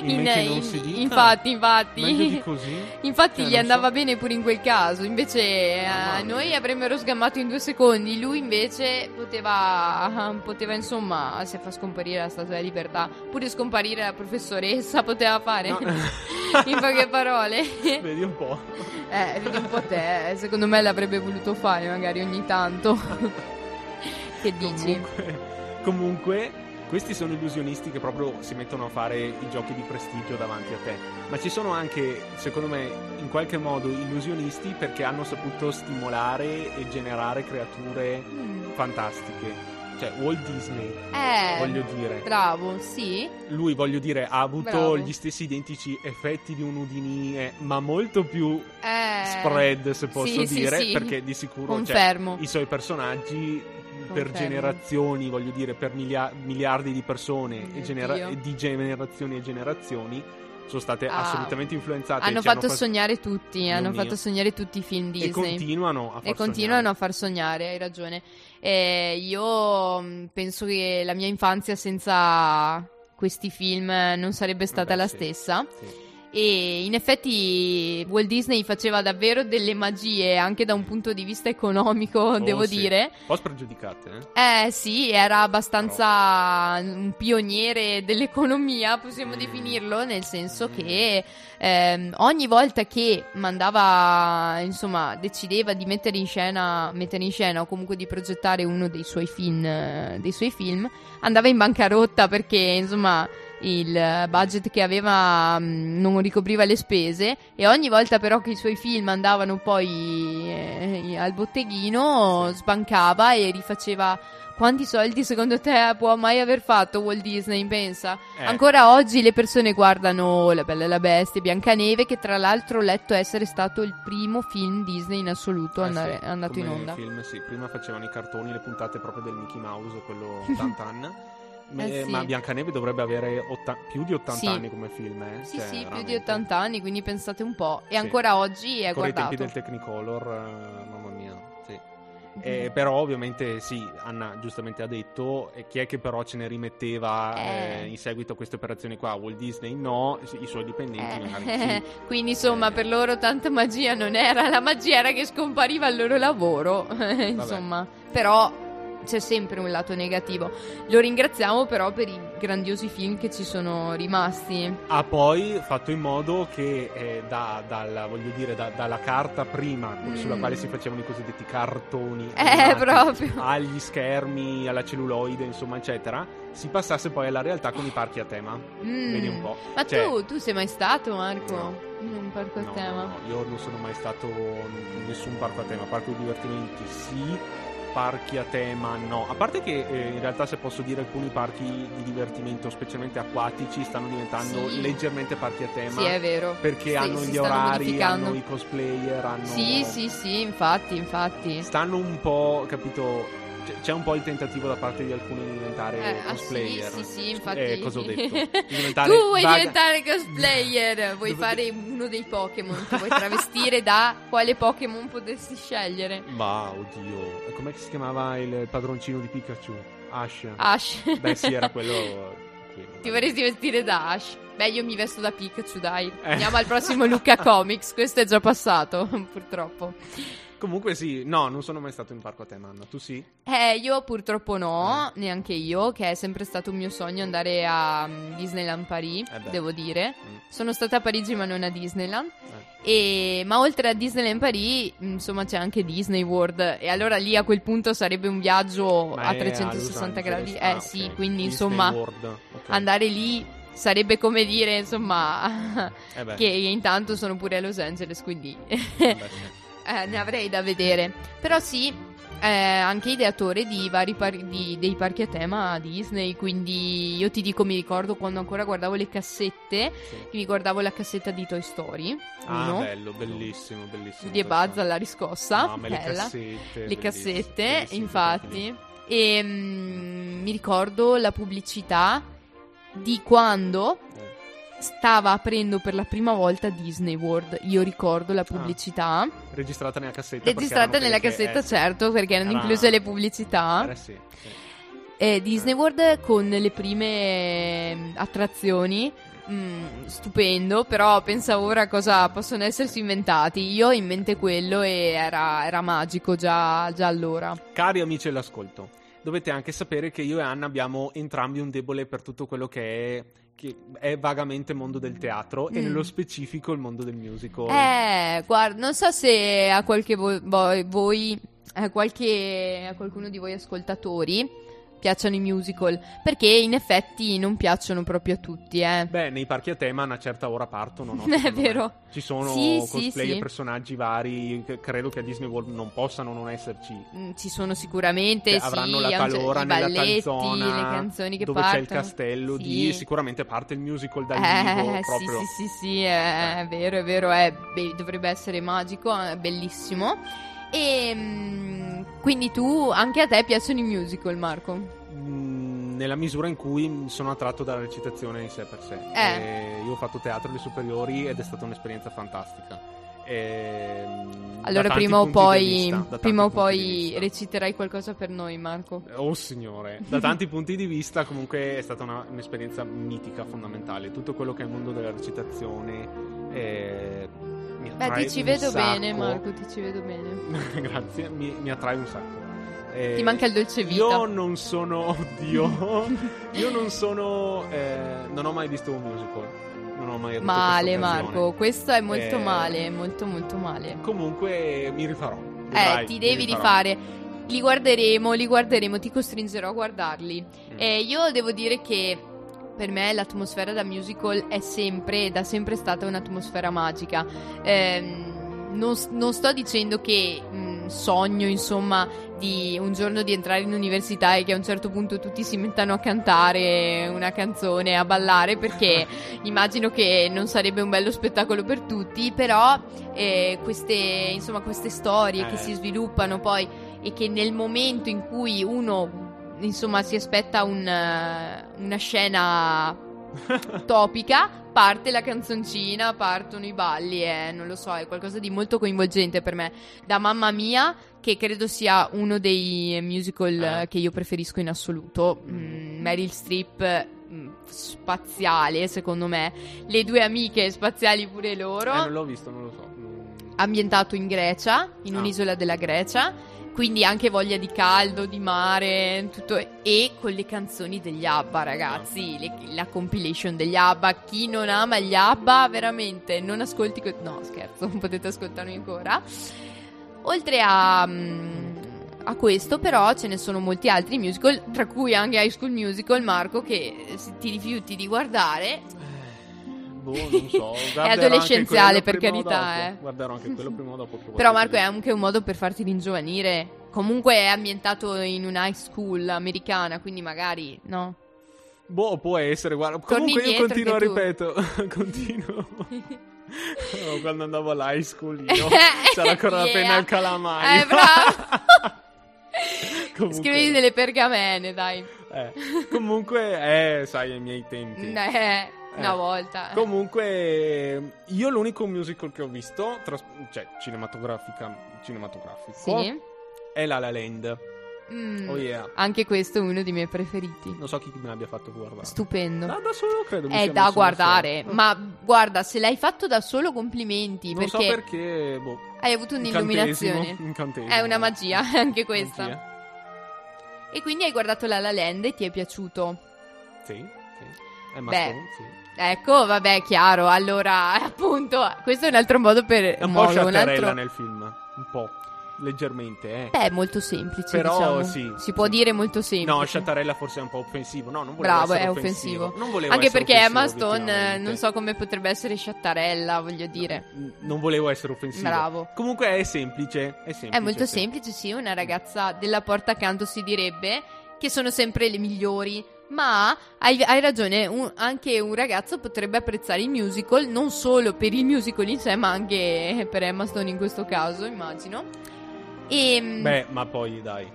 in, In- men che non in- si dica? infatti, infatti. Meglio di così? Infatti Cioè, gli andava so. bene pure in quel caso, invece eh, Mamma mia. noi avremmo sgammato in due secondi, lui invece poteva, poteva insomma, se fa scomparire la Statua della Libertà, pure scomparire la professoressa poteva fare, No. in poche parole. Vedi un po'. Eh, vedi un po' te, eh, secondo me l'avrebbe voluto fare magari ogni tanto. che dici? Comunque, comunque, questi sono illusionisti che proprio si mettono a fare i giochi di prestigio davanti a te. Ma ci sono anche, secondo me, in qualche modo illusionisti perché hanno saputo stimolare e generare creature Mm. fantastiche. Cioè, Walt Disney, Eh, voglio dire. bravo, sì. Lui, voglio dire, ha avuto Bravo. gli stessi identici effetti di un Udini, eh, ma molto più Eh, spread, se posso sì, sì, dire, sì. perché di sicuro cioè, i suoi personaggi per generazioni, voglio dire, per milia- miliardi di persone e, genera- e di generazioni e generazioni sono state Ah, assolutamente influenzate. Hanno fatto fa- sognare tutti, Dio hanno mio. fatto sognare tutti i film e Disney. continuano a far E continuano a far sognare, hai ragione. Eh, io mh, penso che la mia infanzia senza questi film non sarebbe stata Vabbè, la sì. stessa. Sì. E in effetti Walt Disney faceva davvero delle magie anche da un punto di vista economico, Oh, devo sì. dire. Un po' spregiudicate, eh? Eh sì, era abbastanza un pioniere dell'economia, possiamo definirlo, nel senso che ehm, ogni volta che mandava, insomma, decideva di mettere in scena, mettere in scena o comunque di progettare uno dei suoi film, eh, dei suoi film andava in bancarotta perché, insomma, il budget che aveva mh, non ricopriva le spese e ogni volta però che i suoi film andavano poi eh, al botteghino Sì. sbancava e rifaceva quanti soldi secondo te può mai aver fatto Walt Disney pensa Eh. ancora oggi le persone guardano La Bella e la Bestia Biancaneve che tra l'altro ho letto essere stato il primo film Disney in assoluto Eh andare- sì, andato in onda film, sì. Prima facevano i cartoni, le puntate proprio del Mickey Mouse, quello Tantan. Ma, Eh sì. ma Biancaneve dovrebbe avere otta- più di 80 Sì. anni come film, eh? sì Cioè, sì più veramente. di 80 anni quindi pensate un po' e Sì. ancora oggi è Ancora i guardato tempi del Technicolor, eh, mamma mia, sì. Mhm. Eh, però ovviamente sì, Anna giustamente ha detto, e chi è che però ce ne rimetteva Eh. eh, in seguito a queste operazioni qua? Walt Disney no, i suoi dipendenti magari Eh, sì. quindi insomma Eh. per loro tanta magia non era, la magia era che scompariva il loro lavoro, insomma, però c'è sempre un lato negativo. Lo ringraziamo però per i grandiosi film che ci sono rimasti. Ha poi fatto in modo che eh, da- dalla, voglio dire, da- dalla carta prima sulla Mm. quale si facevano i cosiddetti cartoni Eh, animati, proprio. agli schermi, alla celluloide, insomma, eccetera, si passasse poi alla realtà con i parchi a tema. Mm. Vedi un po'. Ma Cioè, tu, tu sei mai stato, Marco? No. In un parco a No, tema? no, no, io non sono mai stato in nessun parco a tema, parco di divertimenti sì, parchi a tema no. A parte che eh, in realtà se posso dire alcuni parchi di divertimento, specialmente acquatici, stanno diventando Sì. leggermente parchi a tema. Sì, è vero. Perché Sì, hanno gli orari, hanno i cosplayer, hanno... Sì, sì, sì, infatti, infatti. Stanno un po', capito... c'è- un po' il tentativo da parte di alcuni di diventare Eh, ah, cosplayer. sì, sì, sì, infatti. Eh, cosa ho detto? Di diventare tu vuoi vaga- diventare cosplayer, vuoi fare uno dei Pokémon, ti vuoi travestire da quale Pokémon potessi scegliere? Ma, oddio, com'è che si chiamava il padroncino di Pikachu? Ash. Ash. Beh, sì, era quello. quello. Ti vorresti vestire da Ash? Beh, io mi vesto da Pikachu, dai. Eh. Andiamo al prossimo Luca Comics. Questo è già passato, purtroppo. Comunque, sì, no, non sono mai stato in parco a tema, Anna. Tu sì? Eh, io purtroppo no, neanche io, che è sempre stato un mio sogno andare a mm, Disneyland Paris, Eh devo dire. Mm. Sono stata a Parigi ma non a Disneyland. Eh. E- ma oltre a Disneyland Paris, insomma, c'è anche Disney World. E allora lì a quel punto sarebbe un viaggio Ma a è 360 Los gradi. Eh Ah, sì, ok. quindi Disney insomma, World, ok. andare lì sarebbe come dire, insomma, Eh che intanto sono pure a Los Angeles, quindi eh beh, sì. eh, ne avrei da vedere. Però sì, è anche ideatore di vari par- di- dei parchi a tema Disney, quindi io ti dico, mi ricordo quando ancora guardavo le cassette, Sì. mi guardavo la cassetta di Toy Story Ah, 1, bello, bellissimo, bellissimo. di Buzz alla riscossa, No, ma le bella. cassette. le cassette, infatti. E mm, mi ricordo la pubblicità di quando Eh, stava aprendo per la prima volta Disney World. Io ricordo la pubblicità. Registrata nella cassetta. Registrata nella quelle che- cassetta, eh, certo, perché erano Era- incluse le pubblicità. Eh, sì, sì. Eh, Disney World con le prime eh, attrazioni. mm, stupendo, però pensa ora a cosa possono essersi inventati. Io ho in mente quello e era, era magico già, già allora. Cari amici dell'ascolto, dovete anche sapere che io e Anna abbiamo entrambi un debole per tutto quello che è, che è vagamente mondo del teatro e Mm. nello specifico il mondo del musical. Eh, guarda, non so se a qualche vo- voi, voi a, qualche, a qualcuno di voi ascoltatori piacciono i musical, perché in effetti non piacciono proprio a tutti, eh. Beh, nei parchi a tema a una certa ora partono, no? È Secondo me. vero. Ci sono Sì, sì, cosplay sì. e personaggi vari credo che a Disney World non possano non esserci. Mm, Ci sono sicuramente, Cioè, sì, avranno la talora i nella balletti, calzona le canzoni che dove partono. c'è il castello Sì. di sicuramente parte il musical dal vivo Eh, sì, proprio sì, sì, sì, è, è vero, è vero, è be- dovrebbe essere magico, è bellissimo. E mm, quindi tu, anche a te piacciono i musical, Marco? Mm, nella misura in cui sono attratto dalla recitazione in sé per sé. Eh. E io ho fatto teatro alle superiori ed è stata un'esperienza fantastica. Ehm, da Allora prima o poi, vista, prima o poi reciterai qualcosa per noi, Marco. Oh signore, da tanti punti di vista comunque è stata una- un'esperienza mitica, fondamentale. Tutto quello che è il mondo della recitazione eh, mi Beh, attrae ti ci vedo sacco. bene, Marco, ti ci vedo bene. Grazie, mi, mi attrae un sacco. Eh, Ti manca il dolce vita. Io non sono, oddio, io non sono, eh, non ho mai visto un musical. Non ho mai avuto Male. Marco, questo è molto Eh, male, molto molto male. Comunque mi rifarò. Eh, vedrai, ti devi rifare. Li guarderemo, li guarderemo, ti costringerò a guardarli. Mm. Eh, io devo dire che per me l'atmosfera da musical è sempre, da sempre stata un'atmosfera magica. Ehm, non, non sto dicendo che mh, sogno, insomma, di un giorno di entrare in università e che a un certo punto tutti si mettano a cantare una canzone, a ballare, perché immagino che non sarebbe un bello spettacolo per tutti, però eh, queste, insomma, queste storie che Eh. si sviluppano poi e che nel momento in cui uno insomma si aspetta un, eh, una scena topica parte la canzoncina partono i balli e non lo so è qualcosa di molto coinvolgente per me da Mamma Mia che credo sia uno dei musical Eh. eh, che io preferisco in assoluto Mm, Meryl Streep mm, spaziale secondo me le due amiche spaziali pure loro Eh, non l'ho visto, non lo so. Mm. ambientato in Grecia, in Ah. un'isola della Grecia, quindi anche voglia di caldo, di mare, tutto. E con le canzoni degli ABBA, ragazzi, le- la compilation degli ABBA, chi non ama gli ABBA veramente non ascolti que- no, scherzo, non potete ascoltarmi ancora. Oltre a mm, a questo però ce ne sono molti altri musical, tra cui anche High School Musical, Marco, che eh, se ti rifiuti di guardare Boh, non so. È adolescenziale, per carità, eh. Guarderò anche quello prima o dopo. Però Marco è anche un modo per farti ringiovanire. Comunque è ambientato in una high school americana, quindi magari, no? Boh, può essere, guarda. Torni Comunque io continuo, tu- ripeto. continuo. Oh, quando andavo all'high school io c'era ancora la yeah. penna al calamaio. Eh, bravo. Comunque- Scrivi delle pergamene, dai. Eh, Comunque, eh, sai, ai miei tempi. Eh, una Eh. volta. Comunque, io l'unico musical che ho visto, tras- cioè cinematografica, cinematografico, Sì. è La La Land. Mm, Oh yeah. Anche questo è uno dei miei preferiti. Non so chi me l'abbia fatto guardare. Stupendo. Da, da solo credo. È da guardare, solo. ma guarda, se l'hai fatto da solo, complimenti. Non perché, so perché, boh. hai avuto un'illuminazione. incantesimo. È una magia, anche questa. Magia. E quindi hai guardato La La Land e ti è piaciuto. Sì, sì. È Beh, sì. Ecco, vabbè, chiaro. Allora, appunto, questo è un altro modo per. Un po' un altro... nel film. Un po'. Leggermente, eh. Beh, è molto semplice. Però, diciamo. sì, Si può sì. dire molto semplice. No, sciattarella forse è un po' offensivo. No, non volevo Bravo, è offensivo. Non volevo Anche perché offensivo, Emma Stone, eh, non so come potrebbe essere sciattarella, voglio dire. Non volevo essere offensivo. Bravo. Comunque è semplice. È, semplice, È molto semplice, sì, una ragazza della porta accanto si direbbe che sono sempre le migliori. Ma hai, hai ragione, un- anche un ragazzo potrebbe apprezzare i musical, non solo per il musical in sé, ma anche per Emma Stone in questo caso, immagino. E Beh, ma poi dai.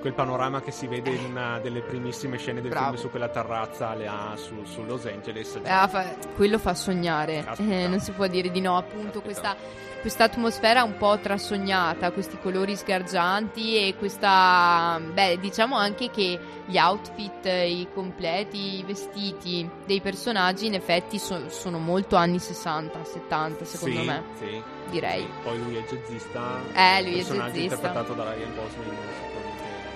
quel panorama che si vede in una delle primissime scene del Bravo. film su quella terrazza le ha su, su Los Angeles. Ah, fa- quello fa sognare. Eh, non si può dire di no, appunto, Aspetta. questa, questa atmosfera un po' trasognata, questi colori sgargianti e questa, beh, diciamo anche che gli outfit, i completi, i vestiti dei personaggi in effetti so- sono molto anni 60, 70 secondo Sì, me, sì, direi. sì. Poi lui è jazzista. Eh, lui è personaggio jazzista. interpretato da Ryan Gosling.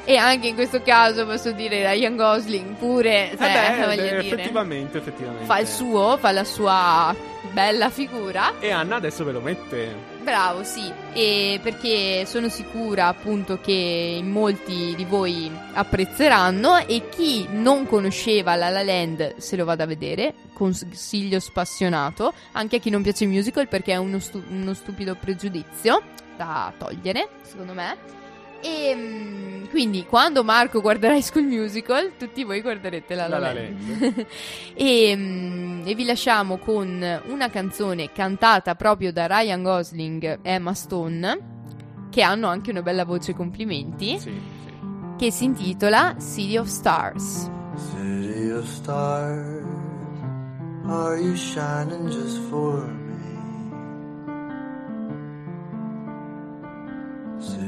E anche in questo caso posso dire Ryan Gosling pure, Eh cioè, beh, eh, dire, effettivamente, effettivamente. fa il suo, fa la sua bella figura. E Anna adesso ve lo mette. Bravo, sì, e perché sono sicura appunto che molti di voi apprezzeranno e chi non conosceva La La Land se lo vada a vedere, consiglio spassionato, anche a chi non piace il musical perché è uno, stu- uno stupido pregiudizio da togliere, secondo me. E mm, quindi quando Marco guarderà High School Musical, tutti voi guarderete La La, La La Land. e, mm, e vi lasciamo con una canzone cantata proprio da Ryan Gosling e Emma Stone, che hanno anche una bella voce, complimenti, Sì, sì. che si intitola City of Stars. City of stars, are you shining just for me? City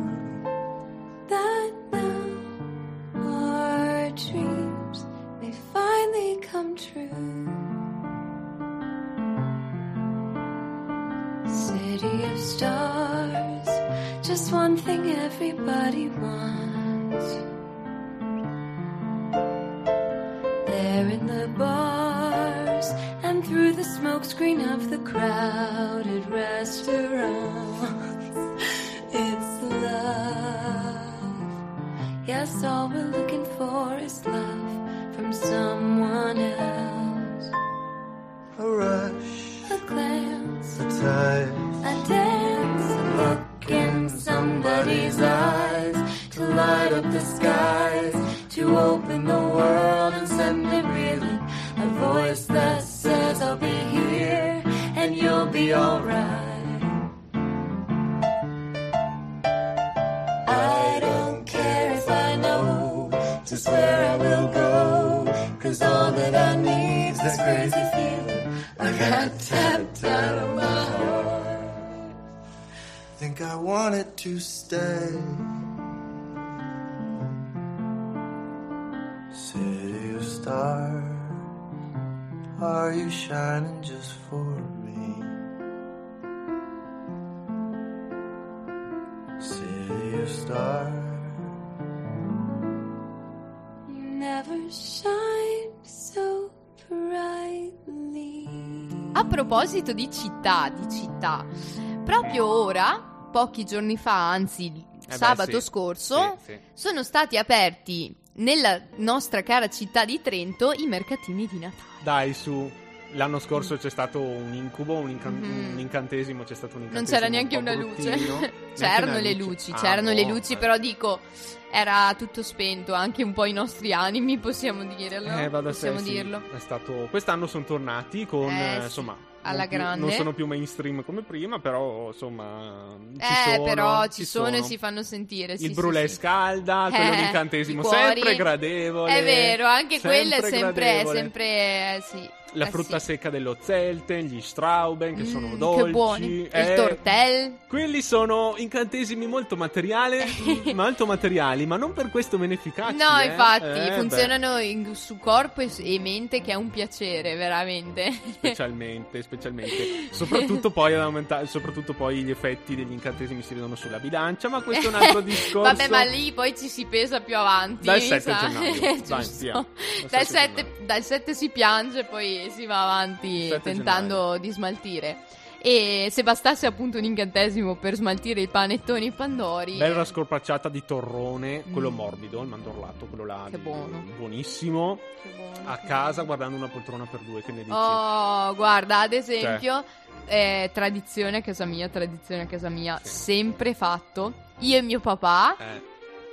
Proposito di città, di città, proprio ora, pochi giorni fa, anzi Eh beh, sabato sì. scorso, Sì, sì. sono stati aperti nella nostra cara città di Trento i mercatini di Natale. Dai, su. L'anno scorso c'è stato un incubo, un, incan- Mhm. un incantesimo, c'è stato un Non incantesimo c'era neanche un po' una luce. bruttino. Neanche c'erano le luci, Ah, c'erano le boh, luci, eh. però dico, era tutto spento, anche un po' i nostri animi, possiamo dirlo. Eh, va da sé, possiamo sì. dirlo. È stato... Quest'anno sono tornati con, Eh, eh, sì, insomma... alla non più- grande. Non sono più mainstream come prima, però, insomma... Ci eh, sono, però ci sono, e si fanno sentire. sì, Il sì, brulè sì. scalda, quello Eh, d'incantesimo, i cuori. sempre gradevole. È vero, anche quello è sempre, sempre eh, sì. La Eh, frutta sì. secca dello Zelten, gli Strauben, che sono Mm, dolci. Che buoni. eh, Il tortel. Quelli sono incantesimi molto materiali, molto materiali, ma non per questo meno efficaci. No, eh. infatti, Eh, funzionano in- su corpo e, mente che è un piacere, veramente. specialmente, specialmente. Soprattutto poi, ad aumentare, soprattutto poi gli effetti degli incantesimi si vedono sulla bilancia, ma questo è un altro discorso. Vabbè, ma lì poi ci si pesa più avanti. Dal mi 7 sa. gennaio. Dai, via. Dal Dal 7 7, gennaio. dal 7 si piange, poi si va avanti 7 tentando di smaltire. E se bastasse appunto un incantesimo per smaltire i panettoni e pandori. Bella scorpacciata di torrone, quello Mm. morbido, il mandorlato, quello là. Che buono. Buonissimo. Che buono, A che casa guardando una poltrona per due, che ne dici? Oh, guarda, ad esempio, Cioè. eh, tradizione a casa mia, tradizione a casa mia, Sì. sempre fatto io e mio papà, Eh,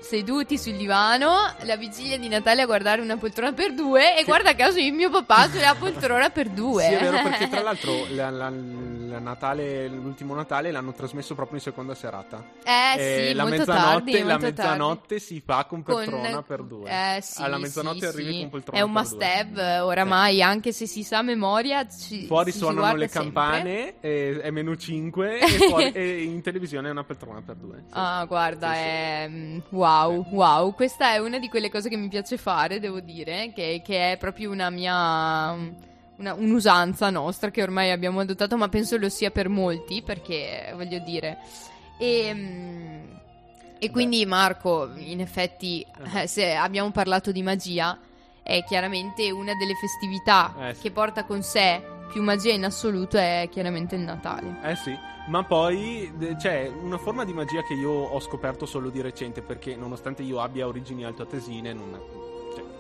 seduti sul divano, la vigilia di Natale a guardare una poltrona per due e guarda caso e mio papà sulla poltrona per due. Sì, è vero, perché tra l'altro la- la- la Natale, l'ultimo Natale l'hanno trasmesso proprio in seconda serata. Eh sì, la molto mezzanotte, tardi, la mezzanotte si fa con Con- poltrona per due. Eh, sì, Alla mezzanotte sì, arrivi sì. con poltrona È un per must due. have oramai, anche se si sa a memoria. Ci, Fuori suonano le sempre. campane, e- è meno 5 e, fuori- e in televisione è una poltrona per due. Sì. Ah, guarda, è mm, wow, wow. Questa è una di quelle cose che mi piace fare, devo dire, che, che è proprio una mia. una- un'usanza nostra che ormai abbiamo adottato, ma penso lo sia per molti, perché voglio dire. E. mm, E quindi, Marco, in effetti, Eh. eh, se abbiamo parlato di magia, è chiaramente una delle festività Eh, che porta con sé più magia in assoluto, è chiaramente il Natale. Eh sì, ma poi c'è una forma di magia che io ho scoperto solo di recente perché nonostante io abbia origini altoatesine, non,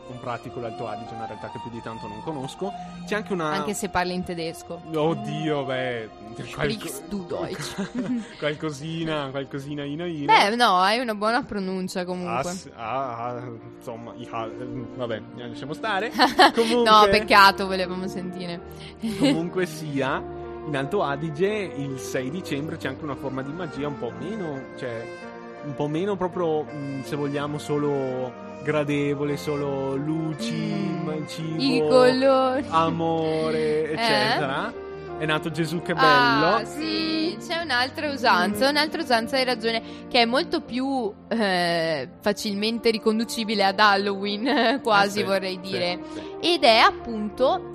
non pratico l'Alto Adige, una realtà che più di tanto non conosco, c'è anche una... Anche se parli in tedesco. Oddio, beh... Sprichst du Deutsch? qualcosina, qualcosina ina ina. Beh, no, hai una buona pronuncia comunque. s- ah, ah, insomma, eh, vabbè, lasciamo stare. Comunque, No, peccato, volevamo sentire. comunque sia, in Alto Adige il 6 dicembre c'è anche una forma di magia un po' meno, cioè un po' meno proprio, mh, se vogliamo, solo gradevole, solo luci, cibo, I colori. amore, Eh? eccetera. È nato Gesù, che bello. Ah, sì, c'è un'altra usanza, un'altra usanza hai ragione, che è molto più eh, facilmente riconducibile ad Halloween, quasi Eh sì, vorrei sì, dire. sì, Ed è appunto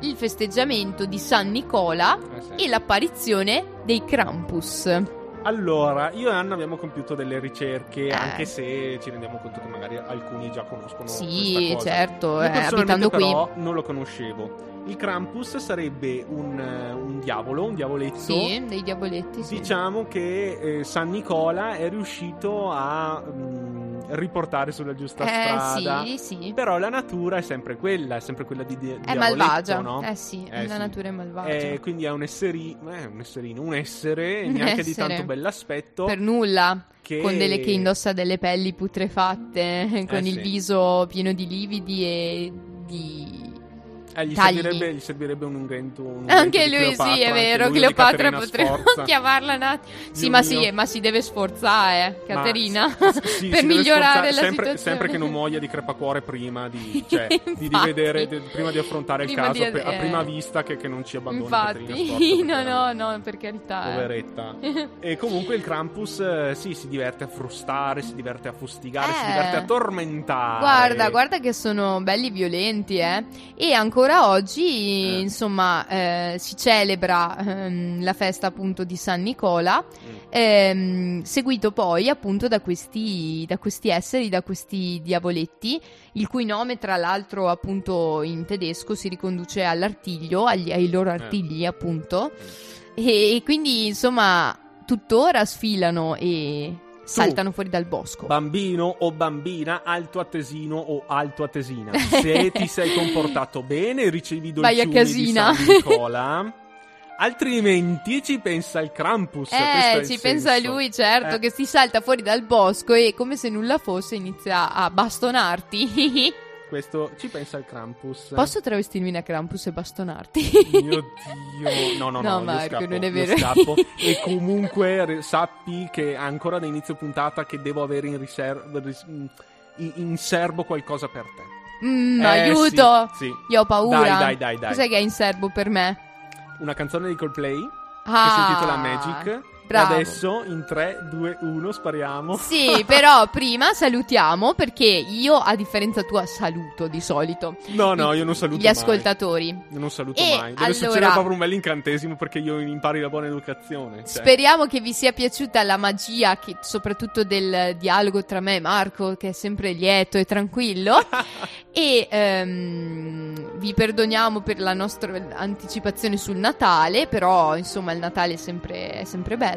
il festeggiamento di San Nicola eh sì. e l'apparizione dei Krampus. Allora, io e Anna abbiamo compiuto delle ricerche, Eh. anche se ci rendiamo conto che magari alcuni già conoscono Sì, certo, eh, abitando qui. però non lo conoscevo. Il Krampus sarebbe un, eh, un diavolo, un diavoletto. Sì, dei diavoletti, sì. Diciamo che eh, San Nicola è riuscito a mm, riportare sulla giusta Eh, strada. sì, sì. Però la natura è sempre quella, è sempre quella di, di È malvagia. no? Eh sì, Eh la sì. natura è malvagia. Eh, quindi è un esserino, eh, un esserino, un essere, Un neanche di essere. tanto bell'aspetto. Per nulla. che... Con delle che indossa delle pelli putrefatte, con il sì. viso pieno di lividi e di... Eh, gli, servirebbe, gli servirebbe un unguento. un unguento Anche lui, sì, è vero. Cleopatra potremmo chiamarla un attimo. Sì, ma sì, ma si deve sforzare, eh, Ma Caterina, s- sì, per migliorare sforzare la sempre, situazione. sempre che non muoia di crepacuore prima di, cioè, di- di, vedere, de- prima di affrontare il Prima caso, di- pe- a eh. prima vista che, che non ci abbandoni Infatti, no, no, no, per carità. eh. Poveretta. e comunque il Krampus, sì, si diverte a frustare, si diverte a fustigare, si diverte a tormentare. Guarda, guarda che sono belli violenti, eh. E ancora oggi, Eh. insomma, eh, si celebra ehm, la festa appunto di San Nicola, Mm. ehm, seguito poi appunto da questi, da questi esseri, da questi diavoletti, il cui nome tra l'altro appunto in tedesco si riconduce all'artiglio, agli- ai loro artigli appunto. E, e quindi insomma tuttora sfilano e saltano fuori dal bosco. Bambino o bambina, alto attesino o alto attesina. Se ti sei comportato bene, ricevi dolciumi di. San Nicola. Altrimenti ci pensa il Krampus. Eh, ci pensa senso. lui, certo, Eh. che si salta fuori dal bosco e come se nulla fosse inizia a bastonarti. Questo ci pensa il Krampus. Posso travestirmi da Krampus e bastonarti? Mio Dio, no, no, no, No, Marco, scappo, non è vero. scappo. e comunque re- sappi che ancora da inizio puntata che devo avere in, riserva, in, in serbo qualcosa per te. Mm, Eh, aiuto! Sì, sì. Io ho paura. Dai, dai, dai, dai. Cos'è che hai in serbo per me? Una canzone di Coldplay che Ah, si intitola Magic. Bravo. Adesso in 3, 2, 1 spariamo. Sì, però prima salutiamo perché io, a differenza tua, saluto di solito No, no, io non saluto gli mai. ascoltatori. Io non saluto E mai. Deve allora- succedere proprio un bel incantesimo perché io impari la buona educazione. cioè. Speriamo che vi sia piaciuta la magia, che- soprattutto del dialogo tra me e Marco, che è sempre lieto e tranquillo. e ehm, vi perdoniamo per la nostra anticipazione sul Natale, però insomma il Natale è sempre, è sempre bello.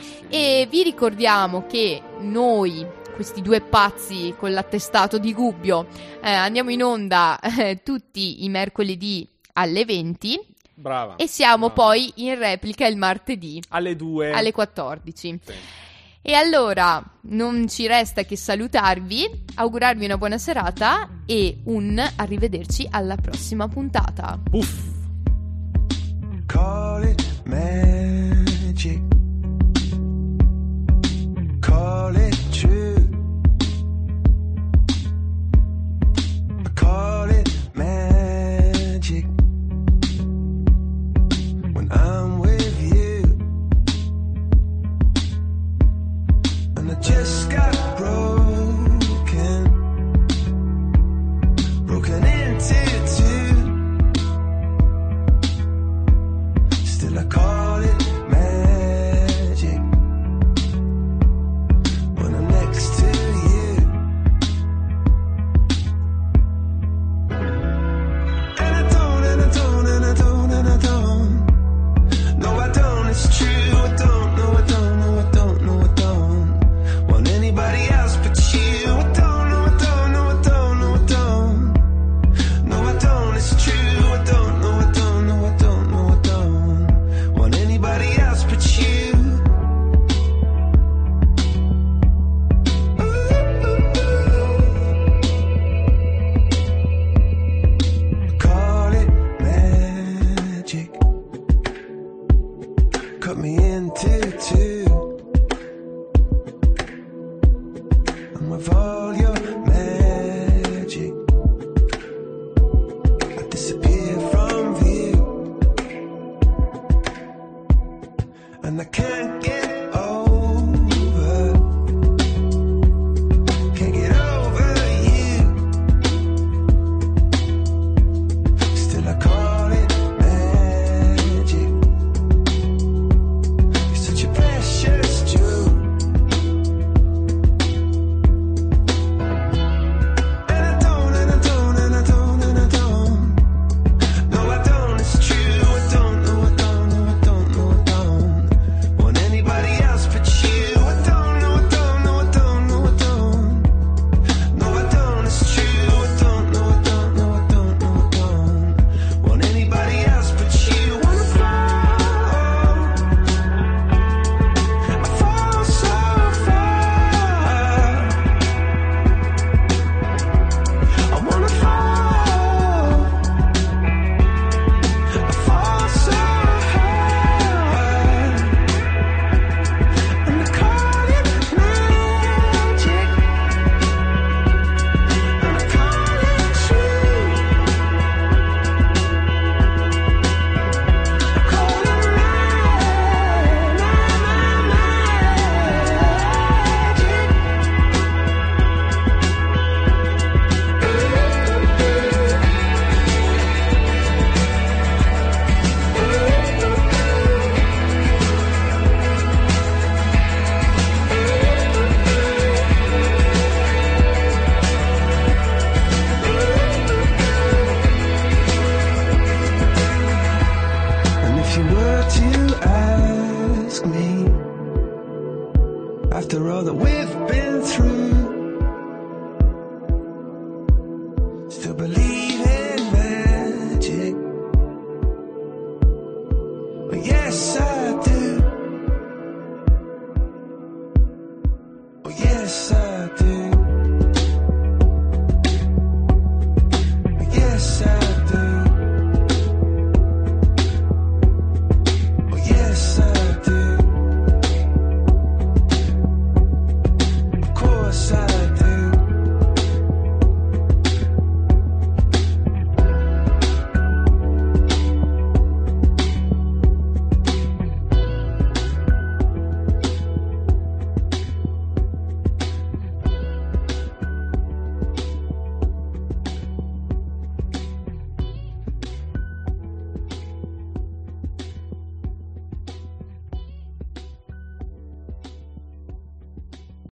Sì. E vi ricordiamo che noi, questi due pazzi con l'attestato di Gubbio, eh, andiamo in onda eh, tutti i mercoledì alle 20 Brava. e siamo Brava. poi in replica il martedì alle 2. alle 14. Sì. E allora non ci resta che salutarvi, augurarvi una buona serata e un arrivederci alla prossima puntata. Puff. Call it magic.